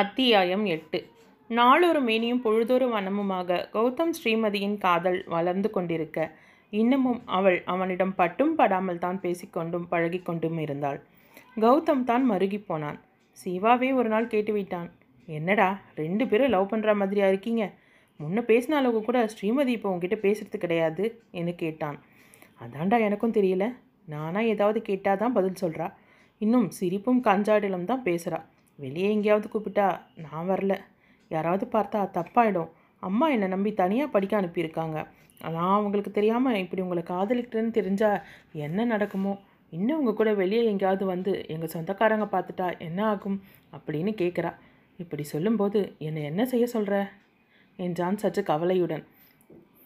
அத்தியாயம் எட்டு. நாளொரு மேனியும் பொழுதொரு வனமுமாக கௌதம் ஸ்ரீமதியின் காதல் வளர்ந்து கொண்டிருக்க இன்னமும் அவள் அவனிடம் பட்டும் படாமல் தான் பேசிக்கொண்டும் பழகிக்கொண்டும் இருந்தாள். கௌதம் தான் மருகி போனான். சிவாவே ஒரு நாள் கேட்டுவிட்டான். என்னடா ரெண்டு பேரும் லவ் பண்ணுற மாதிரியா இருக்கீங்க? முன்ன பேசின அளவுக்கு கூட ஸ்ரீமதி இப்போ உங்ககிட்ட பேசுறது கிடையாது என்று கேட்டான். அதான்டா எனக்கும் தெரியல. நானாக ஏதாவது கேட்டால் தான் பதில் சொல்கிறா இன்னும் சிரிப்பும் கஞ்சாடலும் தான் பேசுகிறா வெளியே எங்கேயாவது கூப்பிட்டா நான் வரல. யாராவது பார்த்தா தப்பாயிடும். அம்மா என்னை நம்பி தனியாக படிக்க அனுப்பியிருக்காங்க. நான் அவங்களுக்கு தெரியாமல் இப்படி உங்களை காதலிக்கிறேன்னு தெரிஞ்சால் என்ன நடக்குமோ? இன்னும் உங்கள் கூட வெளியே எங்கேயாவது வந்து எங்கள் சொந்தக்காரங்க பார்த்துட்டா என்ன ஆகும் அப்படின்னு கேட்குறா இப்படி சொல்லும்போது என்னை என்ன செய்ய சொல்கிற என்றான் சற்று கவலையுடன்.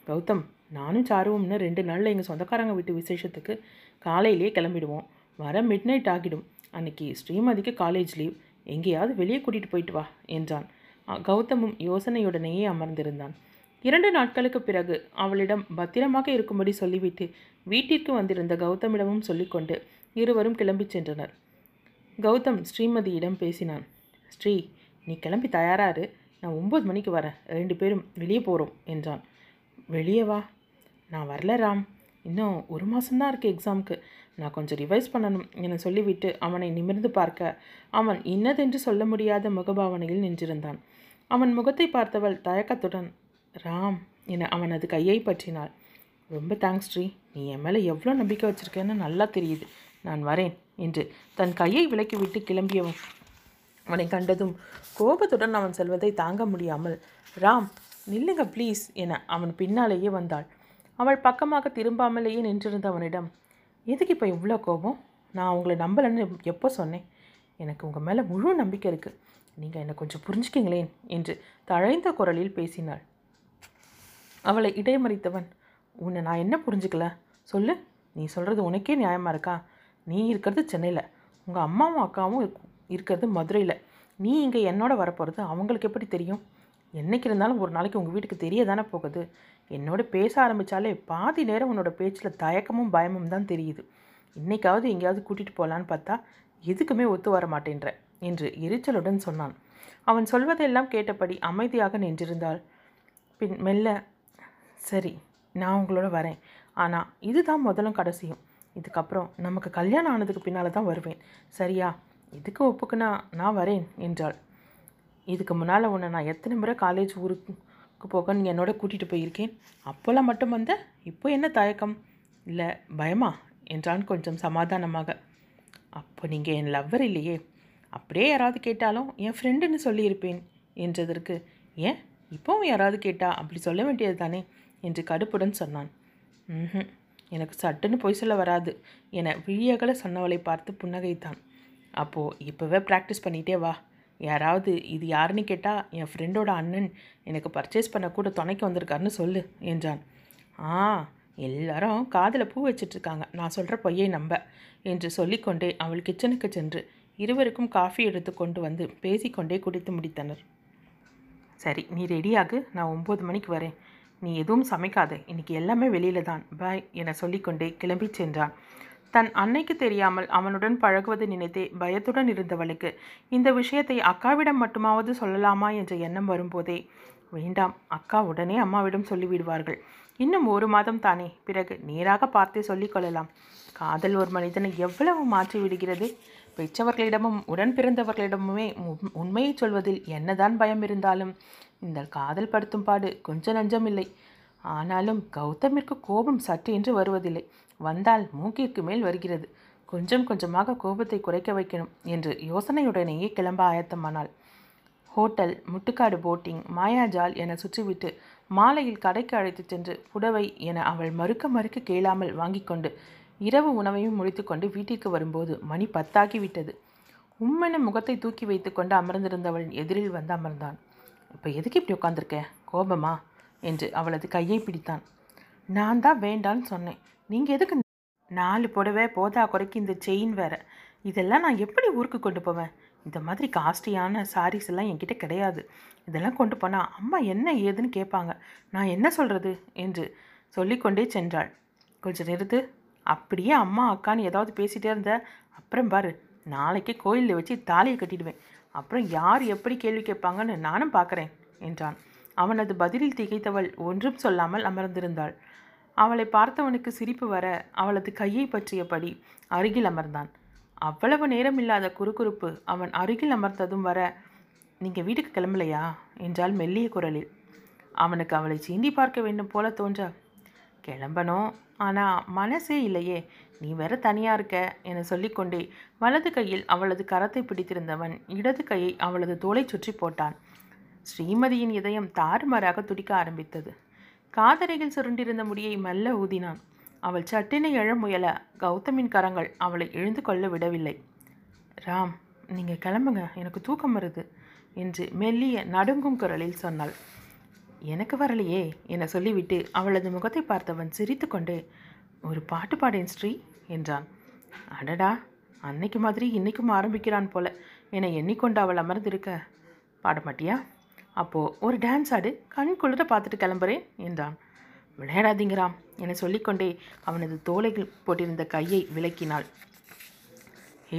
கௌதம் நானும் சாருவோம்னு ரெண்டு நாளில் எங்கள் சொந்தக்காரங்க வீட்டு விசேஷத்துக்கு காலையிலேயே கிளம்பிடுவோம். வர மிட் நைட் ஆகிடும். அன்றைக்கி ஸ்ரீமதிக்கு காலேஜ் லீவ் எங்கேயாவது வெளியே கூட்டிகிட்டு போயிட்டு வா என்றான். கௌதமும் யோசனையுடனேயே அமர்ந்திருந்தான். இரண்டு நாட்களுக்கு பிறகு அவளிடம் பத்திரமாக இருக்கும்படி சொல்லிவிட்டு வீட்டிற்கு வந்திருந்த கௌதமிடமும் சொல்லிக்கொண்டு இருவரும் கிளம்பிச் சென்றனர். கௌதம் ஸ்ரீமதியிடம் பேசினான். ஸ்ரீ நீ கிளம்பி தயாராரு. நான் ஒம்பது மணிக்கு வரேன். ரெண்டு பேரும் வெளியே போகிறோம் என்றான். வெளியே வா. நான் வரல ராம். இன்னும் ஒரு மாதம்தான் இருக்குது எக்ஸாமுக்கு. நான் கொஞ்சம் ரிவைஸ் பண்ணணும் என சொல்லிவிட்டு அவனை நிமிர்ந்து பார்க்க அவன் இன்னதென்று சொல்ல முடியாத முகபாவனையில் நின்றிருந்தான். அவன் முகத்தை பார்த்தவள் தயக்கத்துடன் ராம் என அவனது கையை பற்றினாள். ரொம்ப தேங்க்ஸ் ஸ்ரீ நீ என் மேலே எவ்வளோ நம்பிக்கை வச்சிருக்கேன்னு நல்லா தெரியுது. நான் வரேன் என்று தன் கையை விலக்கிவிட்டு கிளம்பியவன். அவனை கண்டதும் கோபத்துடன் அவன் செல்வதை தாங்க முடியாமல் ராம் நில்லுங்க ப்ளீஸ் என அவன் பின்னாலேயே வந்தாள். அவள் பக்கமாக திரும்பாமலேயே நின்றிருந்தவனிடம் எதுக்கு இப்போ இவ்வளோ கோபம்? நான் உங்களை நம்பலைன்னு எப்போ சொன்னேன்? எனக்கு உங்கள் மேலே முழு நம்பிக்கை இருக்குது நீங்கள் என்னை கொஞ்சம் புரிஞ்சுக்கிங்களேன் என்று தழைந்த குரலில் பேசினாள். அவளை இடைமறித்தவன் உன்னை நான் என்ன புரிஞ்சுக்கல? சொல்லு. நீ சொல்கிறது உனக்கே நியாயமாக இருக்கா? நீ இருக்கிறது சென்னையில். உங்கள் அம்மாவும் அக்காவும் இருக்கிறது மதுரையில். நீ இங்கே என்னோட வரப்போகிறது அவங்களுக்கு எப்படி தெரியும்? என்னைக்கு இருந்தாலும் ஒரு நாளைக்கு உங்கள் வீட்டுக்கு தெரிய தானே போகுது? என்னோட பேச ஆரம்பித்தாலே பாதி நேரம் உன்னோட பேச்சில் தயக்கமும் பயமும் தான் தெரியுது. இன்னைக்காவது எங்கேயாவது கூட்டிகிட்டு போகலான்னு பார்த்தா எதுக்குமே ஒத்து வர மாட்டேன்ற என்று எரிச்சலுடன் சொன்னான். அவன் சொல்வதெல்லாம் கேட்டபடி அமைதியாக நின்றிருந்தாள். பின் மெல்ல சரி நான் உங்களோட வரேன். ஆனால் இதுதான் முதலும் கடைசியும். இதுக்கப்புறம் நமக்கு கல்யாணம் ஆனதுக்கு பின்னால் தான் வருவேன். சரியா? இதுக்கு ஒப்புக்குனா நான் வரேன் என்றாள். இதுக்கு முன்னால் உன்னை நான் எத்தனை முறை காலேஜ் ஊருக்கு போக நீ என்னோட கூட்டிகிட்டு போயிருக்கேன்? அப்போல்லாம் மட்டும் வந்த இப்போ என்ன தயக்கம்? இல்லை பயமா? என்றான் கொஞ்சம் சமாதானமாக. அப்போ நீங்கள் என் லவ்வர் இல்லையே? அப்படியே யாராவது கேட்டாலும் என் ஃப்ரெண்டுன்னு சொல்லியிருப்பேன். என்றதற்கு ஏன்? இப்போவும் யாராவது கேட்டா அப்படி சொல்ல வேண்டியது தானே என்று கடுப்புடன் சொன்னான். ம்ஹும். எனக்கு சட்டுன்னு பொய் சொல்ல வராது என விழியகல சொன்னவளை பார்த்து புன்னகைத்தான். அப்போது இப்போவே ப்ராக்டிஸ் பண்ணிகிட்டே வா. யாராவது இது யாருன்னு கேட்டால் என் ஃப்ரெண்டோட அண்ணன் எனக்கு பர்ச்சேஸ் பண்ண கூட துணைக்கு வந்திருக்காருன்னு சொல்லு என்றான். ஆ எல்லாரும் காதில் பூ வச்சிட்ருக்காங்க நான் சொல்கிற பொய்யை நம்ப என்று சொல்லிக்கொண்டே அவள் கிச்சனுக்கு சென்று இருவருக்கும் காஃபி எடுத்து கொண்டு வந்து பேசிக்கொண்டே குடித்து முடித்தனர். சரி நீ ரெடியாகு நான் ஒம்பது மணிக்கு வரேன். நீ எதுவும் சமைக்காத. இன்னைக்கு எல்லாமே வெளியில தான். பாய் என சொல்லிக்கொண்டே கிளம்பி சென்றான். தன் அன்னைக்கு தெரியாமல் அவனுடன் பழகுவது நினைத்தே பயத்துடன் இருந்தவளுக்கு இந்த விஷயத்தை அக்காவிடம் மட்டுமாவது சொல்லலாமா என்ற எண்ணம் வரும்போதே வேண்டாம் அக்கா உடனே அம்மாவிடம் சொல்லிவிடுவார்கள். இன்னும் ஒரு மாதம் தானே பிறகு நேராக பார்த்தே சொல்லிக்கொள்ளலாம் காதல் ஒரு மனிதனை எவ்வளவு மாற்றி விடுகிறது? பெற்றவர்களிடமும் உடன் பிறந்தவர்களிடமுமே உண்மையை சொல்வதில் என்னதான் பயம் இருந்தாலும் இந்த காதல் படுத்தும் பாடு கொஞ்சம் நஞ்சமில்லை ஆனாலும் கௌதமிற்கு கோபம் சற்று என்று வருவதில்லை. வந்தால் மூக்கிற்கு மேல் வருகிறது. கொஞ்சம் கொஞ்சமாக கோபத்தை குறைக்க வைக்கணும் என்று யோசனையுடனேயே கிளம்ப ஆயத்தமானாள். ஹோட்டல் முட்டுக்காடு போட்டிங் மாயாஜால் என சுற்றிவிட்டு மாலையில் கடைக்கு அழைத்துச் சென்று புடவை என அவள் மறுக்க மறுக்க கேளாமல் வாங்கிக் கொண்டு இரவு உணவையும் முடித்துக்கொண்டு வீட்டிற்கு வரும்போது மணி பத்தாகிவிட்டது. உம்மென முகத்தை தூக்கி வைத்துக்கொண்டு அமர்ந்திருந்தவள் எதிரில் வந்து அமர்ந்தான். இப்போ எதுக்கு இப்படி உட்காந்துருக்க கோபமா? என்று அவளது கையை பிடித்தான். நான் தான் வேண்டான்னு சொன்னேன். நீங்கள் எதுக்கு நாலு புடவை போதா குறைக்கு இந்த செயின் வேற? இதெல்லாம் நான் எப்படி ஊருக்கு கொண்டு போவேன்? இந்த மாதிரி காஸ்ட்லியான சாரீஸ் எல்லாம் என்கிட்ட கிடையாது. இதெல்லாம் கொண்டு போனால் அம்மா என்ன ஏதுன்னு கேட்பாங்க. நான் என்ன சொல்கிறது என்று சொல்லிக்கொண்டே சென்றாள். கொஞ்சம் நிறுத்து அப்படியே அம்மா அக்கான்னு ஏதாவது பேசிகிட்டே இருந்த அப்புறம் பாரு நாளைக்கே கோயிலில் வச்சு தாலியை கட்டிடுவேன். அப்புறம் யார் எப்படி கேள்வி கேட்பாங்கன்னு நானும் பார்க்குறேன் என்றான். அவனது பதிலில் திகைத்தவள் ஒன்றும் சொல்லாமல் அமர்ந்திருந்தாள். அவளை பார்த்தவனுக்கு சிரிப்பு வர அவளது கையை பற்றியபடி அருகில் அமர்ந்தான். அவ்வளவு நேரம் இல்லாத குறுகுறுப்பு அவன் அருகில் அமர்ந்ததும் வர நீங்கள் வீட்டுக்கு கிளம்பலையா? என்றால் மெல்லிய குரலில். அவனுக்கு அவளை சீண்டி பார்க்க வேண்டும் போல தோன்ற. கிளம்பணும். ஆனால் மனசே இல்லையே. நீ வேற தனியாக இருக்க என சொல்லிக்கொண்டே வலது கையில் அவளது கரத்தை பிடித்திருந்தவன் இடது கையை அவளது தோலை சுற்றி போட்டான். ஸ்ரீமதியின் இதயம் தாறுமாறாக துடிக்க ஆரம்பித்தது. காதரையில் சுருண்டிருந்த முடியை மெல்ல ஊதினான். அவள் சட்டினை எழ முயல கௌதமின் கரங்கள் அவளை எழுந்து கொள்ள விடவில்லை. ராம் நீங்கள் கிளம்புங்க. எனக்கு தூக்கம் வருது என்று மெல்லிய நடுங்கும் குரலில் சொன்னாள். எனக்கு வரலையே என சொல்லிவிட்டு அவளது முகத்தை பார்த்தவன் சிரித்துக்கொண்டே ஒரு பாட்டு பாடேன் ஸ்ரீ என்றான். அடடா அன்னைக்கு மாதிரி இன்னைக்கும் ஆரம்பிக்கிறான் போல என எண்ணிக்கொண்டு அவள் அமர்ந்திருக்க பாட மாட்டியா அப்போது ஒரு டான்ஸ் ஆடு கண் குளிர பார்த்துட்டு கிளம்புறேன் என்றான். விளையாடாதீங்கிறாம் என சொல்லிக்கொண்டே அவனது தோலைகள் போட்டிருந்த கையை விலக்கினாள்.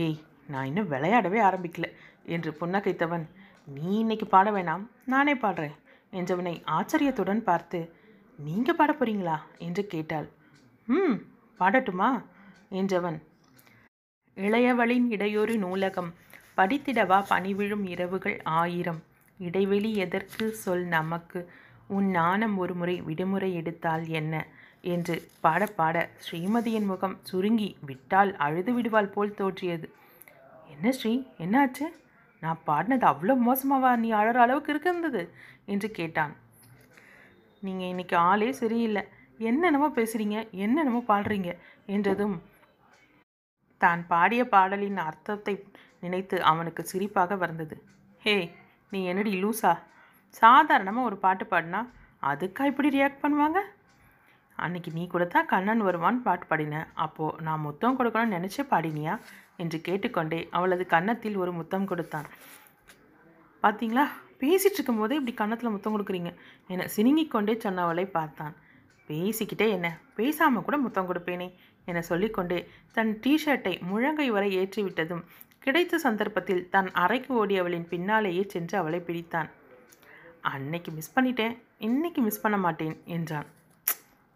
ஏய் நான் இன்னும் விளையாடவே ஆரம்பிக்கல என்று புன்னகைத்தவன். நீ இன்னைக்கு பாட வேணாம் நானே பாடுறேன் என்றவனை ஆச்சரியத்துடன் பார்த்து நீங்கள் பாட போறீங்களா என்று கேட்டாள். ம் பாடட்டுமா என்றவன். இளையவளின் இடையொரு நூலகம் படித்திடவா பணிவிழும் இரவுகள் ஆயிரம். இடைவெளி எதற்கு சொல் நமக்கு? உன் நாணம் ஒரு முறை விடுமுறை எடுத்தால் என்ன? என்று பாட பாட ஸ்ரீமதியின் முகம் சுருங்கி விட்டால் அழுது விடுவாள் போல் தோற்றியது என்ன ஸ்ரீ? என்னாச்சு? நான் பாடினது அவ்வளோ மோசமாவா? நீ அழற அளவுக்கு இருக்கின்றது? என்று கேட்டான். நீங்கள் இன்னைக்கு ஆளே சரியில்லை. என்னென்னமோ பேசுகிறீங்க என்னென்னமோ பாடுறீங்க என்றதும் தான் பாடிய பாடலின் அர்த்தத்தை நினைத்து அவனுக்கு சிரிப்பாக வந்தது ஹே நீ என்னடி லூசா? சாதாரணமாக ஒரு பாட்டு பாடினா அதுக்கா இப்படி ரியாக்ட் பண்ணுவாங்க? அன்னைக்கு நீ கூட தான் கண்ணன் வருவான்னு பாட்டு பாடின அப்போது நான் முத்தம் கொடுக்கணும்னு நினச்சே பாடினியா? என்று கேட்டுக்கொண்டே அவளது கன்னத்தில் ஒரு முத்தம் கொடுத்தான். பார்த்தீங்களா பேசிகிட்டு இருக்கும்போதே இப்படி கன்னத்தில் முத்தம் கொடுக்குறீங்க என சினுங்கிக் கொண்டே சொன்னவளை பார்த்தான். பேசிக்கிட்டே என்ன? பேசாமல் கூட முத்தம் கொடுப்பேனே? என சொல்லிக்கொண்டே தன் டிஷர்ட்டை முழங்கை வரை ஏற்றி விட்டதும் கிடைத்த சந்தர்ப்பத்தில் தன் அறைக்கு ஓடியவளின் பின்னாலேயே சென்று அவளை பிடித்தான். அன்னைக்கு மிஸ் பண்ணிட்டேன். இன்னைக்கு மிஸ் பண்ண மாட்டேன் என்றான்.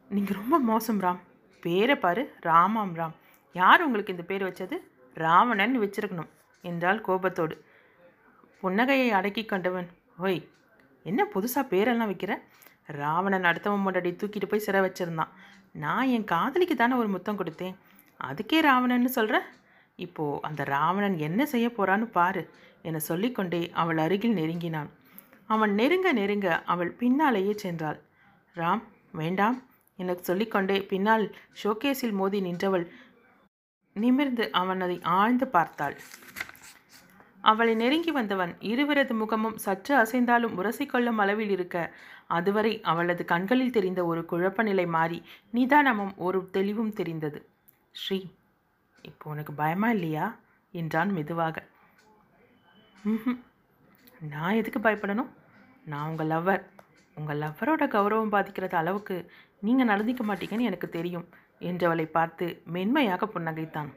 நீங்கள் ரொம்ப மோசம் ராம். பேரை பாரு ராமாம் ராம். யார் உங்களுக்கு இந்த பேர் வச்சது? ராவணன் வச்சிருக்கணும் என்றாள் கோபத்தோடு. புன்னகையை அடக்கி கொண்டவன். ஓய் என்ன புதுசாக பேரெல்லாம் வைக்கிற? ராவணன் அடுத்தவன் முன்னாடி தூக்கிட்டு போய் சிறை வச்சிருந்தான். நான் என் காதலிக்கு தானே ஒரு முத்தம் கொடுத்தேன். அதுக்கே ராவணன்னு சொல்கிற இப்போது அந்த ராவணன் என்ன செய்ய போறான்னு பாரு என சொல்லிக்கொண்டே அவள் அருகில் நெருங்கினான். அவன் நெருங்க நெருங்க அவள் பின்னாலேயே சென்றாள். ராம் வேண்டாம் எனக்கு சொல்லிக்கொண்டே பின்னால் ஷோகேஸில் மோதி நின்றவள் நிமிர்ந்து அவனதை ஆழ்ந்து பார்த்தாள். அவளை நெருங்கி வந்தவன் இருவரது முகமும் சற்று அசைந்தாலும் உரசிக்கொள்ளும் அளவில் இருக்க அதுவரை அவளது கண்களில் தெரிந்த ஒரு குழப்ப நிலை மாறி நிதானமும் ஒரு தெளிவும் தெரிந்தது. ஸ்ரீ இப்போ உனக்கு பயமா இல்லையா? என்றான் மெதுவாக. ம்ஹும். நான் எதுக்கு பயப்படணும்? நான் உங்கள் லவ்வர் உங்கள் லவ்வரோட கௌரவம் பாதிக்கிறது அளவுக்கு நீங்கள் நடந்திக்க மாட்டீங்கன்னு எனக்கு தெரியும் என்றவளை பார்த்து மென்மையாக புன்னகைத்தான்.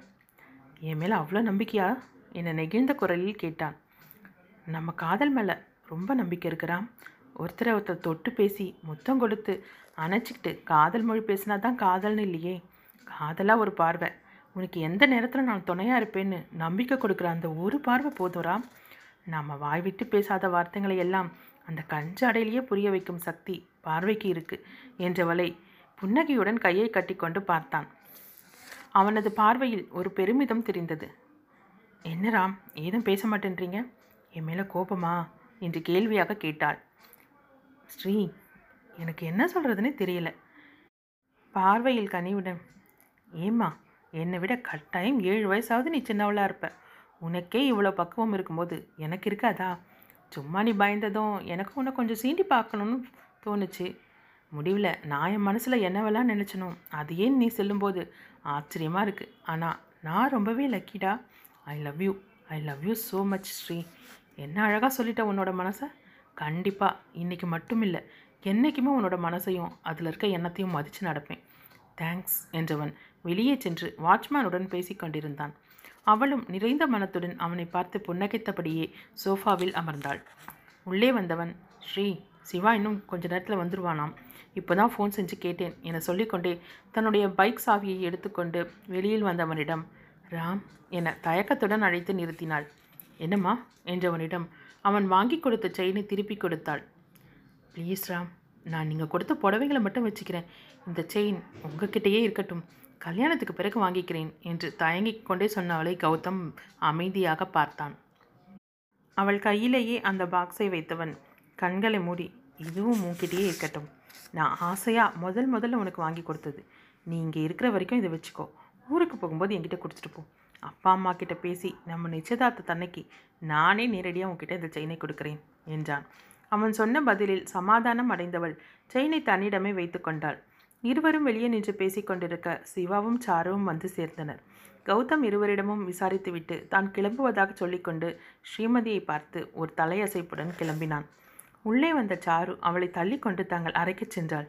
என் மேலே அவ்வளோ நம்பிக்கையா? என்னை நெகிழ்ந்த குரலில் கேட்டான். நம்ம காதல் மேலே ரொம்ப நம்பிக்கை இருக்கிறான் ஒருத்தரை ஒருத்தர் தொட்டு பேசி முத்தம் கொடுத்து அணைச்சிக்கிட்டு காதல் மொழி பேசினா தான் காதல்னு இல்லையே. காதலாக ஒரு பார்வை. உனக்கு எந்த நேரத்தில் நான் துணையாக இருப்பேன்னு நம்பிக்கை கொடுக்குற அந்த ஒரு பார்வை போதும் நாம் வாய் விட்டு பேசாத வார்த்தைகளை எல்லாம் அந்த கஞ்சாடையிலேயே புரிய வைக்கும் சக்தி பார்வைக்கு இருக்கு என்றவளை புன்னகையுடன் கையை கட்டிக்கொண்டு பார்த்தான். அவனது பார்வையில் ஒரு பெருமிதம் தெரிந்தது. என்ன ராம் ஏதும் பேச மாட்டேன்றீங்க? என் மேலே கோபமா? என்று கேள்வியாக கேட்டாள். ஸ்ரீ எனக்கு என்ன சொல்கிறதுனே தெரியல. பார்வையில் கனிவுடன் ஏம்மா என்னை விட கட்டாயம் ஏழு வயசாவது நீ சின்னவளாக இருப்ப. உனக்கே இவ்வளோ பக்குவம் இருக்கும்போது எனக்கு இருக்காதா? சும்மா நீ பயந்ததும் எனக்கு உன்னை கொஞ்சம் சீண்டி பார்க்கணும்னு தோணுச்சு. முடிவில் நான் என் மனசில் என்னவெல்லாம் நினச்சனோ அது ஏன் நீ சொல்லும்போது ஆச்சரியமாக இருக்குது ஆனால் நான் ரொம்பவே லக்கிடா I love you I love you so much Sri. என்ன அழகாக சொல்லிட்ட உன்னோட மனசை? கண்டிப்பாக இன்றைக்கி மட்டும் இல்லை என்றைக்குமே உன்னோட மனசையும் அதில் இருக்க எண்ணத்தையும் மதித்து நடப்பேன். தேங்க்ஸ் என்றவன். வெளியே சென்று வாட்ச்மேனுடன் பேசிக் கொண்டிருந்தான். அவளும் நிறைந்த மனத்துடன் அவனை பார்த்து புன்னகைத்தபடியே சோஃபாவில் அமர்ந்தாள். உள்ளே வந்தவன் ஸ்ரீ சிவா இன்னும் கொஞ்ச நேரத்தில் வந்துடுவானாம் இப்போ தான் ஃபோன் செஞ்சு கேட்டேன் என சொல்லிக்கொண்டே தன்னுடைய பைக் சாவியை எடுத்துக்கொண்டு வெளியில் வந்தவனிடம் ராம் என தயக்கத்துடன் அழைத்து நிறுத்தினாள். என்னம்மா? என்றவனிடம் அவன் வாங்கி கொடுத்த செயினை திருப்பி கொடுத்தாள். ப்ளீஸ் ராம் நான் நீங்கள் கொடுத்த புடவைகளை மட்டும் வச்சுக்கிறேன். இந்த செயின் உங்ககிட்டயே இருக்கட்டும். கல்யாணத்துக்கு பிறகு வாங்கிக்கிறேன் என்று தயங்கிக் கொண்டே சொன்னவளை கௌதம் அமைதியாக பார்த்தான். அவள் கையிலேயே அந்த பாக்ஸை வைத்தவன் கண்களை மூடி இதுவும் மூக்கிட்டே இருக்கட்டும். நான் ஆசையாக முதல் முதல்ல உனக்கு வாங்கி கொடுத்தது. நீ இங்கே இருக்கிற வரைக்கும் இதை வச்சுக்கோ. ஊருக்கு போகும்போது என்கிட்ட கொடுத்துட்டு போ. அப்பா அம்மா கிட்ட பேசி நம்ம நிச்சயதார்த்த தன்னைக்கு நானே நேரடியாக உன்கிட்ட இந்த செயினை கொடுக்குறேன் என்றான். அவன் சொன்ன பதிலில் சமாதானம் அடைந்தவள் செயினை தன்னிடமே வைத்து கொண்டாள். இருவரும் வெளியே நின்று பேசிக்கொண்டிருக்க சிவாவும் சாருவும் வந்து சேர்ந்தனர். கௌதம் இருவரிடமும் விசாரித்துவிட்டு தான் கிளம்புவதாக சொல்லிக்கொண்டு ஸ்ரீமதியை பார்த்து ஒரு தலையசைப்புடன் கிளம்பினான். உள்ளே வந்த சாரு அவளை தள்ளிக்கொண்டு தங்கள் அறைக்குச் சென்றாள்.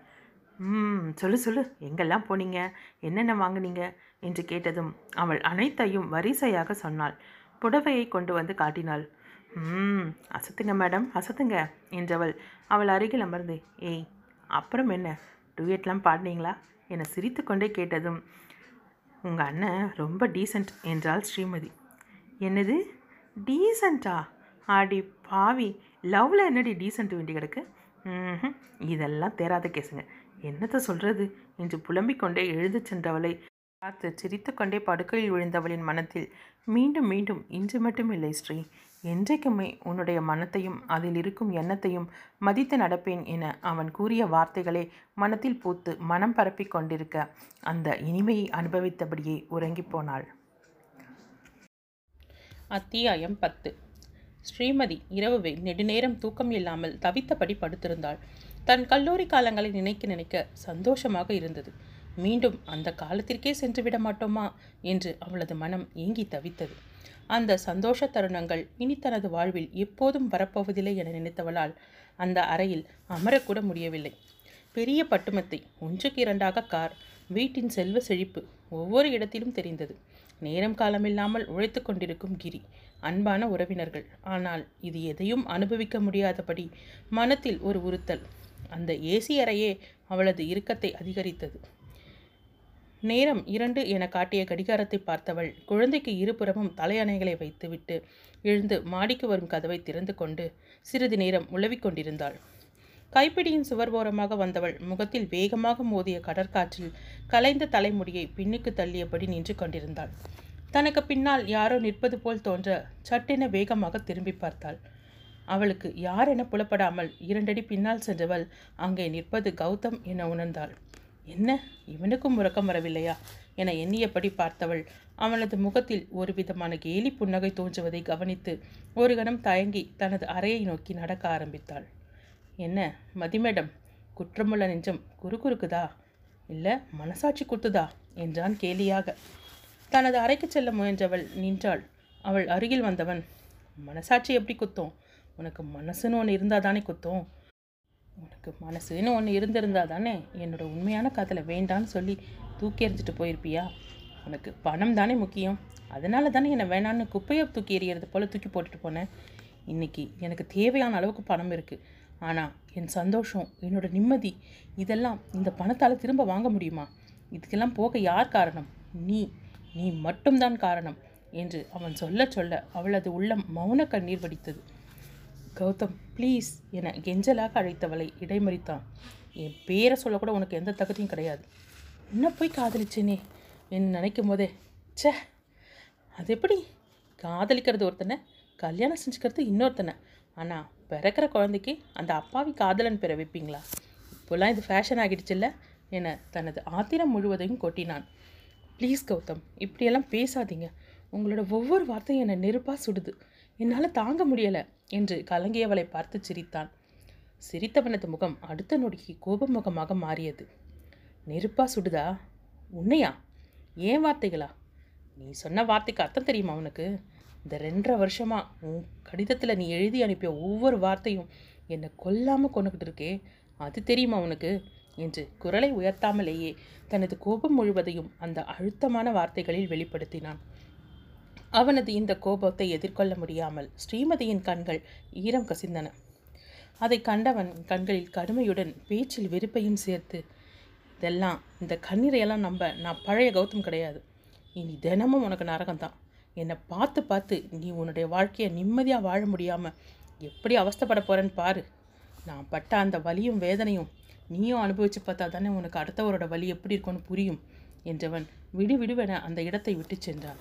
ம் சொல்லு சொல்லு எங்கெல்லாம் போனீங்க? என்னென்ன வாங்குனீங்க? என்று கேட்டதும் அவள் அனைத்தையும் வரிசையாக சொன்னாள். புடவையை கொண்டு வந்து காட்டினாள். ம் அசத்துங்க மேடம் அசத்துங்க என்றவள். அவள் அருகில் அமர்ந்து ஏய் அப்புறம் என்ன? டூயட்லாம் பாடினீங்களா? என சிரித்துக்கொண்டே கேட்டதும் உங்கள் அண்ணன் ரொம்ப டீசென்ட் என்றாள் ஸ்ரீமதி. என்னது? டீசெண்டா ஆடி பாவி லவ்வில் என்னடி டீசண்ட் வேண்டி கிடக்கு? இதெல்லாம் தேராத கேசுங்க. என்னத்தை சொல்கிறது என்று புலம்பிக் கொண்டே எழுந்து சென்றவளை பார்த்து சிரித்துக்கொண்டே படுக்கையில் விழுந்தவளின் மனத்தில் மீண்டும் மீண்டும் இன்று மட்டும் இல்லை ஸ்ரீ. என்றைக்குமே உன்னுடைய மனத்தையும் அதில் இருக்கும் எண்ணத்தையும் மதித்து நடப்பேன் என அவன் கூறிய வார்த்தைகளை மனத்தில் பூத்து மனம் பரப்பிக் கொண்டிருக்க அந்த இனிமையை அனுபவித்தபடியே உறங்கிப் போனாள். அத்தியாயம் பத்து. ஸ்ரீமதி இரவு நெடுநேரம் தூக்கம் இல்லாமல் தவித்தபடி படுத்திருந்தாள். தன் கல்லூரி காலங்களை நினைக்க நினைக்க சந்தோஷமாக இருந்தது. மீண்டும் அந்த காலத்திற்கே சென்று விட மாட்டோமா என்று அவளது மனம் ஏங்கி தவித்தது. அந்த சந்தோஷ தருணங்கள் இனி தனது வாழ்வில் எப்போதும் வரப்போவதில்லை என நினைத்தவளால் அந்த அறையில் அமரக்கூட முடியவில்லை. பெரிய பட்டுமத்தை ஒன்றுக்கு இரண்டாக கார் வீட்டின் செல்வ செழிப்பு ஒவ்வொரு இடத்திலும் தெரிந்தது. நேரம் காலமில்லாமல் உழைத்து கொண்டிருக்கும் கிரி அன்பான உறவினர்கள். ஆனால் இது எதையும் அனுபவிக்க முடியாதபடி மனத்தில் ஒரு உறுத்தல். அந்த ஏசி அறையே அவளது இறுக்கத்தை அதிகரித்தது. நேரம் இரண்டு என காட்டிய கடிகாரத்தை பார்த்தவள் குழந்தைக்கு இருபுறமும் தலையணைகளை வைத்துவிட்டு எழுந்து மாடிக்கு வரும் கதவை திறந்து கொண்டு சிறிது நேரம் உழவிக் கொண்டிருந்தாள். கைப்பிடியின் சுவர்போரமாக வந்தவள் முகத்தில் வேகமாக மோதிய கடற்காற்றில் கலைந்த தலைமுடியை பின்னுக்கு தள்ளியபடி நின்று கொண்டிருந்தாள். தனக்கு பின்னால் யாரோ நிற்பது போல் தோன்ற சட்டென வேகமாக திரும்பி பார்த்தாள். அவளுக்கு யார் என புலப்படாமல் இரண்டடி பின்னால் சென்றவள் அங்கே நிற்பது கௌதம் என உணர்ந்தாள். என்ன? இவனுக்கும் உறக்கம் வரவில்லையா? என எண்ணியபடி பார்த்தவள் அவனது முகத்தில் ஒரு விதமான கேலி புன்னகை தோன்றுவதை கவனித்து ஒரு கணம் தயங்கி தனது அறையை நோக்கி நடக்க ஆரம்பித்தாள். என்ன? மதிமேடம் குற்றமுள்ள நெஞ்சம் குறுகுறுக்குதா? இல்லை மனசாட்சி குத்துதா? என்றான் கேலியாக. தனது அறைக்கு செல்ல முயன்றவள் நின்றாள். அவள் அருகில் வந்தவன் மனசாட்சி எப்படி குத்தும்? உனக்கு மனசுன்னு ஒன்று இருந்தால் தானே குத்தும்? உனக்கு மனசுன்னு ஒன்று இருந்திருந்தா தானே என்னோட உண்மையான காதலை வேண்டான்னு சொல்லி தூக்கி எறிஞ்சிட்டு போயிருப்பியா? உனக்கு பணம் தானே முக்கியம். அதனால தானே என்னை வேணான்னு குப்பையை தூக்கி எறியறது போல் தூக்கி போட்டுட்டு போனேன். இன்றைக்கி எனக்கு தேவையான அளவுக்கு பணம் இருக்குது ஆனால் என் சந்தோஷம் என்னோடய நிம்மதி இதெல்லாம் இந்த பணத்தால் திரும்ப வாங்க முடியுமா? இதுக்கெல்லாம் போக யார் காரணம்? நீ நீ மட்டும்தான் காரணம் என்று அவன் சொல்ல சொல்ல அவளது உள்ளம் மௌன கண்ணீர் வடித்தது. கௌதம் ப்ளீஸ் என கெஞ்சலாக அழைத்தவளை இடைமறித்தான். என் பேரை சொல்லக்கூட உனக்கு எந்த தகுதியும் கிடையாது. என்ன போய் காதலிச்சேனே? என்று நினைக்கும் போதே சே அது எப்படி? காதலிக்கிறது ஒருத்தனை கல்யாணம் செஞ்சுக்கிறது இன்னொருத்தனை. ஆனால் பிறக்கிற குழந்தைக்கு அந்த அப்பாவி காதலன் பெற வைப்பீங்களா? இப்போல்லாம் இது ஃபேஷன் ஆகிடுச்சுல்ல? என தனது ஆத்திரம் முழுவதையும் கொட்டினான். ப்ளீஸ் கௌதம் இப்படியெல்லாம் பேசாதீங்க. உங்களோட ஒவ்வொரு வார்த்தையும் என்னை நெருப்பாக சுடுது. என்னால் தாங்க முடியலை. என்று கலங்கியவளை பார்த்து சிரித்தான். சிரித்தவனது முகம் அடுத்த நொடிக்கு கோப முகமாக மாறியது. நெருப்பா சுடுதா? உன்னையா? ஏன் வார்த்தைகளா? நீ சொன்ன வார்த்தைக்கு அர்த்தம் தெரியுமா உனக்கு? இந்த ரெண்டரை வருஷமா உன் கடிதத்தில் நீ எழுதி அனுப்பிய ஒவ்வொரு வார்த்தையும் என்னை கொல்லாமல் கொண்டுகிட்டு இருக்கே அது தெரியுமா உனக்கு? என்று குரலை உயர்த்தாமலேயே தனது கோபம் முழுவதையும் அந்த அழுத்தமான வார்த்தைகளில் வெளிப்படுத்தினான். அவனது இந்த கோபத்தை எதிர்கொள்ள முடியாமல் ஸ்ரீமதியின் கண்கள் ஈரம் கசிந்தன. அதை கண்டவன் கண்களில் கடுமையுடன் பேச்சில் வெறுப்பையும் சேர்த்து இதெல்லாம் இந்த கண்ணீரையெல்லாம் நம்ப நான் பழைய கௌதம் கிடையாது. இனி தினமும் உனக்கு நரகம்தான் என்னை பார்த்து பார்த்து நீ உன்னுடைய வாழ்க்கையை நிம்மதியாக வாழ முடியாமல் எப்படி அவஸ்தைப்பட போகிறேன்னு பாரு. நான் பட்ட அந்த வலியும் வேதனையும் நீயும் அனுபவித்து பார்த்தா தானே உனக்கு அடுத்தவரோட வலி எப்படி இருக்கும்னு புரியும் என்றவன் விடுவிடுவென அந்த இடத்தை விட்டு சென்றான்.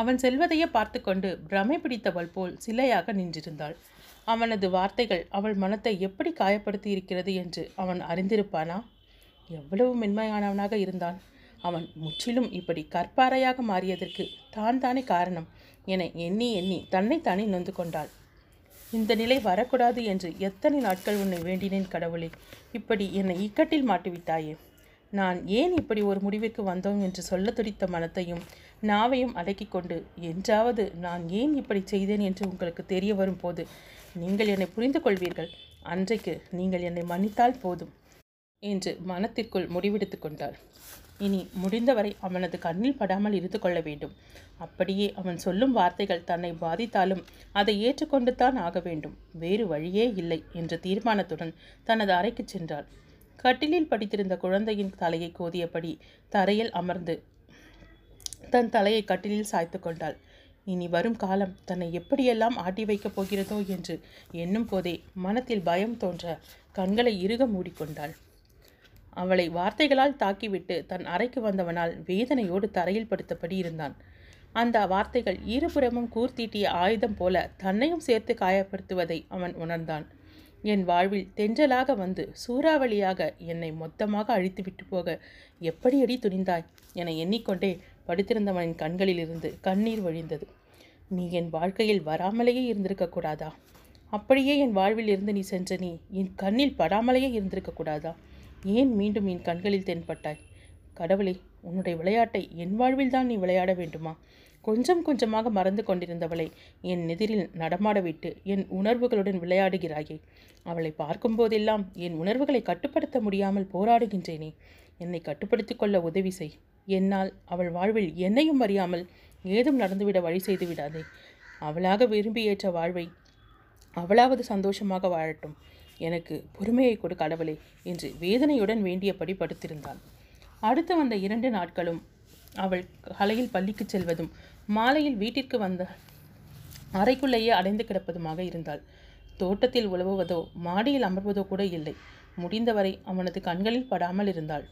அவன் செல்வதையே பார்த்து கொண்டு பிரமை பிடித்தவள் போல் சிலையாக நின்றிருந்தாள். அவனது வார்த்தைகள் அவள் மனத்தை எப்படி காயப்படுத்தி இருக்கிறது என்று அவன் அறிந்திருப்பானா? எவ்வளவு மென்மையானவனாக இருந்தான். அவன் முற்றிலும் இப்படி கற்பாறையாக மாறியதற்கு தான் தானே காரணம் என எண்ணி எண்ணி தன்னைத்தானே நொந்து கொண்டாள். இந்த நிலை வரக்கூடாது என்று எத்தனை நாட்கள் உன்னை வேண்டினேன் கடவுளே. இப்படி என்னை இக்கட்டில் மாட்டிவிட்டாயே. நான் ஏன் இப்படி ஒரு முடிவிற்கு வந்தோம் என்று சொல்ல துடித்த மனத்தையும் நாவையும் அடக்கிக் கொண்டு என்றாவது நான் ஏன் இப்படி செய்தேன் என்று உங்களுக்கு தெரிய வரும் போது நீங்கள் என்னை புரிந்து கொள்வீர்கள் அன்றைக்கு நீங்கள் என்னை மன்னித்தால் போதும் என்று மனத்திற்குள் முடிவெடுத்து கொண்டாள். இனி முடிந்தவரை அவனது கண்ணில் படாமல் இருந்து கொள்ள வேண்டும். அப்படியே அவன் சொல்லும் வார்த்தைகள் தன்னை பாதித்தாலும் அதை ஏற்றுக்கொண்டு தான் ஆக வேண்டும். வேறு வழியே இல்லை என்ற தீர்மானத்துடன் தனது அறைக்கு சென்றாள். கட்டிலில் படித்திருந்த குழந்தையின் தலையை கோதியபடி தரையில் அமர்ந்து தன் தலையை கட்டிலில் சாய்த்து கொண்டாள். இனி வரும் காலம் தன்னை எப்படியெல்லாம் ஆட்டி வைக்கப் போகிறதோ என்று எண்ணும் போதே மனத்தில் பயம் தோன்ற கண்களை இறுக மூடிக்கொண்டாள். அவளை வார்த்தைகளால் தாக்கிவிட்டு தன் அறைக்கு வந்தவனால் வேதனையோடு தரையில் படுத்தபடி இருந்தான். அந்த வார்த்தைகள் இருபுறமும் கூர்த்தீட்டிய ஆயுதம் போல தன்னையும் சேர்த்து காயப்படுத்துவதை அவன் உணர்ந்தான். என் வாழ்வில் தென்றலாக வந்து சூறாவளியாக என்னை மொத்தமாக அழித்துவிட்டு போக எப்படியடி துணிந்தாய்? என எண்ணிக்கொண்டே படுத்திருந்தவனின் கண்களிலிருந்து கண்ணீர் வழிந்தது. நீ என் வாழ்க்கையில் வராமலேயே இருந்திருக்க கூடாதா? அப்படியே என் வாழ்வில் இருந்து நீ சென்ற நீ என் கண்ணில் படாமலேயே இருந்திருக்க கூடாதா? ஏன் மீண்டும் என் கண்களில் தென்பட்டாய்? கடவுளே உன்னுடைய விளையாட்டை என் வாழ்வில் தான் நீ விளையாட வேண்டுமா? கொஞ்சம் கொஞ்சமாக மறந்து கொண்டிருந்தவளை என் எதிரில் நடமாடவிட்டு என் உணர்வுகளுடன் விளையாடுகிறாயே. அவளை பார்க்கும்போதெல்லாம் என் உணர்வுகளை கட்டுப்படுத்த முடியாமல் போராடுகின்றேனே. என்னை கட்டுப்படுத்திக் கொள்ள உதவி செய். என்னால் அவள் வாழ்வில் என்னையும் அறியாமல் ஏதும் நடந்துவிட வழி செய்து விடாதே. அவளாக விரும்பி ஏற்ற வாழ்வை அவளாவது சந்தோஷமாக வாழட்டும். எனக்கு பொறுமையை கொடு கடவுளே என்று வேதனையுடன் வேண்டியபடி படுத்திருந்தான். அடுத்து வந்த இரண்டு நாட்களும் அவள் காலையில் பள்ளிக்கு செல்வதும் மாலையில் வீட்டிற்கு வந்த அறைக்குள்ளேயே அடைந்து கிடப்பதுமாக இருந்தாள். தோட்டத்தில் உழவுவதோ மாடியில் அமர்வதோ கூட இல்லை. முடிந்தவரை அவனது கண்களில் படாமல் இருந்தாள்.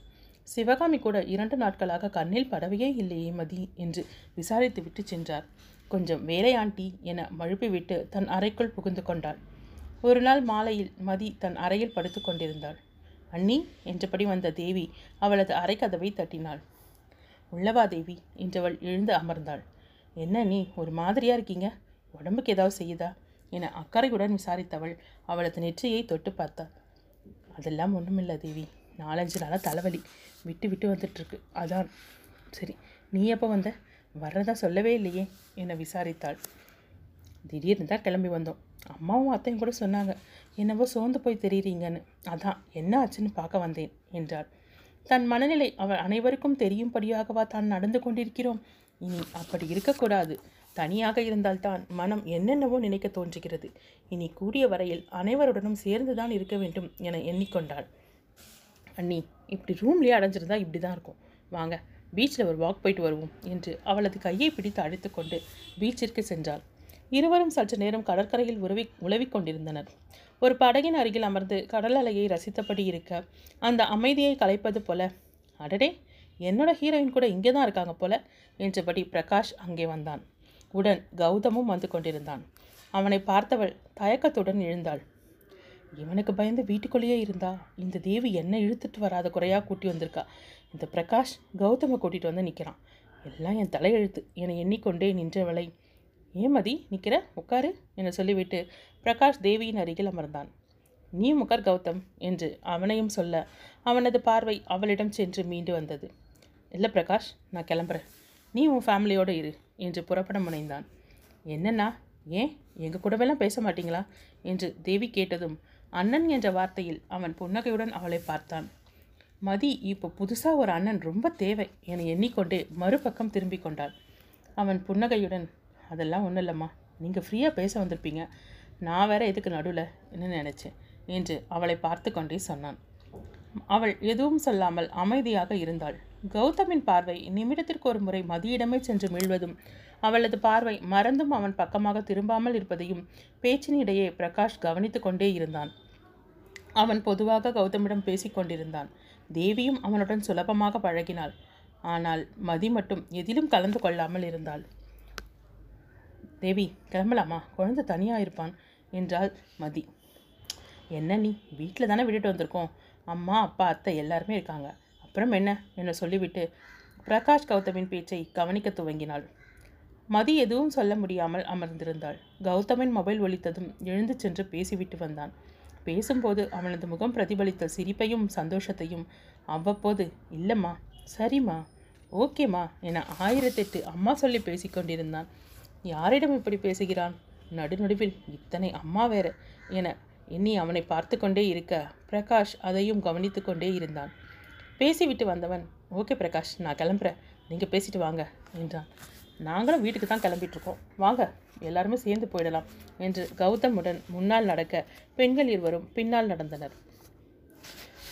சிவகாமி கூட இரண்டு நாட்களாக கண்ணில் படவையே இல்லையே மதி என்று விசாரித்து விட்டு சென்றார். கொஞ்சம் வேலை ஆண்டி என மழுப்பிவிட்டு தன் அறைக்குள் புகுந்து கொண்டாள். ஒரு நாள் மாலையில் மதி தன் அறையில் படுத்து கொண்டிருந்தாள். அண்ணி என்றபடி வந்த தேவி அவளது அறைக்கதவை தட்டினாள். உள்ளவா தேவி என்றவள் எழுந்து அமர்ந்தாள். என்ன நீ ஒரு மாதிரியா இருக்கீங்க? உடம்புக்கு ஏதாவது செய்யுதா? என அக்கறையுடன் விசாரித்தவள் அவளது நெற்றியை தொட்டு பார்த்தாள். அதெல்லாம் ஒன்றுமில்ல தேவி. நாலஞ்சு நாளாக தலைவலி. விட்டு விட்டு வந்துட்டுருக்கு. அதான். சரி நீ எப்போ வந்த? வர்றதா சொல்லவே இல்லையே என்னை விசாரித்தாள். திடீர்னு தான் கிளம்பி வந்தோம். அம்மாவும் அத்தையும் கூட சொன்னாங்க என்னவோ சோர்ந்து போய் தெரியுறீங்கன்னு. அதான் என்ன ஆச்சுன்னு பார்க்க வந்தேன் என்றாள். தன் மனநிலை அவள் அனைவருக்கும் தெரியும்படியாகவா தான் நடந்து கொண்டிருக்கிறோம்? இனி அப்படி இருக்கக்கூடாது. தனியாக இருந்தால்தான் மனம் என்னென்னவோ நினைக்க தோன்றுகிறது. இனி கூடிய வரையில் அனைவருடனும் சேர்ந்துதான் இருக்க வேண்டும் என எண்ணிக்கொண்டாள். அண்ணி இப்படி ரூம்லேயே அடைஞ்சிருந்தா இப்படி தான் இருக்கும். வாங்க பீச்சில் ஒரு வாக் போயிட்டு வருவோம் என்று அவளது கையை பிடித்து அழைத்துக்கொண்டு பீச்சிற்கு சென்றாள். இருவரும் சற்று நேரம் கடற்கரையில் உறவி உழவிக் கொண்டிருந்தனர். ஒரு படகின் அருகில் அமர்ந்து கடல் அலையை ரசித்தபடி இருக்க அந்த அமைதியை கலைப்பது போல அடடே என்னோட ஹீரோயின் கூட இங்கே தான் இருக்காங்க போல என்றபடி பிரகாஷ் அங்கே வந்தான். உடன் கௌதமும் வந்து கொண்டிருந்தான். அவனை பார்த்தவள் தயக்கத்துடன் எழுந்தாள். இவனுக்கு பயந்து வீட்டுக்குள்ளேயே இருந்தா இந்த தேவி என்ன இழுத்துட்டு வராத குறையாக கூட்டி வந்திருக்கா. இந்த பிரகாஷ் கௌதமை கூட்டிகிட்டு வந்து நிற்கிறான் எல்லாம் என் தலையெழுத்து. என்னை எண்ணிக்கொண்டே நின்றவளை. ஏமதி நிற்கிற உட்காரு என சொல்லிவிட்டு பிரகாஷ் தேவியின் அருகில் அமர்ந்தான். நீ உட்கார் கௌதம் என்று அவனையும் சொல்ல அவனது பார்வை அவளிடம் சென்று மீண்டு வந்தது. இல்லை பிரகாஷ் நான் கிளம்புறேன். நீ உன் ஃபேமிலியோடு இரு என்று புறப்பட முனைந்தான். என்னண்ணா? ஏன்? எங்கள் கூடவெல்லாம் பேச மாட்டீங்களா? என்று தேவி கேட்டதும் அண்ணன் என்ற வார்த்தையில் அவன் புன்னகையுடன் அவளை பார்த்தான். மதி இப்போ புதுசாக ஒரு அண்ணன் ரொம்ப தேவை என எண்ணிக்கொண்டே மறுபக்கம் திரும்பிக் கொண்டாள். அவன் புன்னகையுடன் அதெல்லாம் ஒன்றும் இல்லைம்மா. நீங்கள் ஃப்ரீயாக பேச வந்திருப்பீங்க. நான் வேற எதுக்கு நடுவில்? என்ன நினச்சேன்? என்று அவளை பார்த்து கொண்டே சொன்னான். அவள் எதுவும் சொல்லாமல் அமைதியாக இருந்தாள். கௌதமின் பார்வை நிமிடத்திற்கு ஒரு முறை மதியிடமே சென்று மீள்வதும் அவளது பார்வை மறந்தும் அவன் பக்கமாக திரும்பாமல் இருப்பதையும் பேச்சினிடையே பிரகாஷ் கவனித்து கொண்டே இருந்தான். அவன் பொதுவாக கௌதமிடம் பேசிக்கொண்டிருந்தான் தேவியும் அவனுடன் சுலபமாக பழகினாள். ஆனால் மதி மட்டும் எதிலும் கலந்து கொள்ளாமல் இருந்தாள். தேவி கிளம்பலாமா? குழந்தை தனியாக இருப்பான் என்றாள் மதி. என்ன நீ? வீட்டில் தானே விட்டுட்டு வந்திருக்கோம். அம்மா அப்பா அத்தை எல்லாருமே இருக்காங்க. அப்புறம் என்ன? என்னை சொல்லிவிட்டு பிரகாஷ் கௌதமின் பேச்சை கவனிக்க துவங்கினாள். மதி எதுவும் சொல்ல முடியாமல் அமர்ந்திருந்தாள். கௌதமின் மொபைல் ஒலித்ததும் எழுந்து சென்று பேசிவிட்டு வந்தான். பேசும்போது அவனது முகம் பிரதிபலித்த சிரிப்பையும் சந்தோஷத்தையும் அவ்வப்போது இல்லைம்மா சரிம்மா ஓகேம்மா என ஆயிரத்தெட்டு அம்மா சொல்லி பேசிக்கொண்டிருந்தான் யாரிடம் இப்படி பேசுகிறான்? நடுநடுவில் இத்தனை அம்மா வேற என எண்ணி அவனை பார்த்து கொண்டே இருக்க பிரகாஷ் அதையும் கவனித்து கொண்டே இருந்தான். பேசிவிட்டு வந்தவன். ஓகே பிரகாஷ் நான் கிளம்புறேன். நீங்கள் பேசிட்டு வாங்க என்றான். நாங்களும் வீட்டுக்கு தான் கிளம்பிட்டுருக்கோம். வாங்க எல்லாருமே சேர்ந்து போயிடலாம் என்று கௌதமுடன் முன்னால் நடக்க பெண்கள் இருவரும் பின்னால் நடந்தனர்.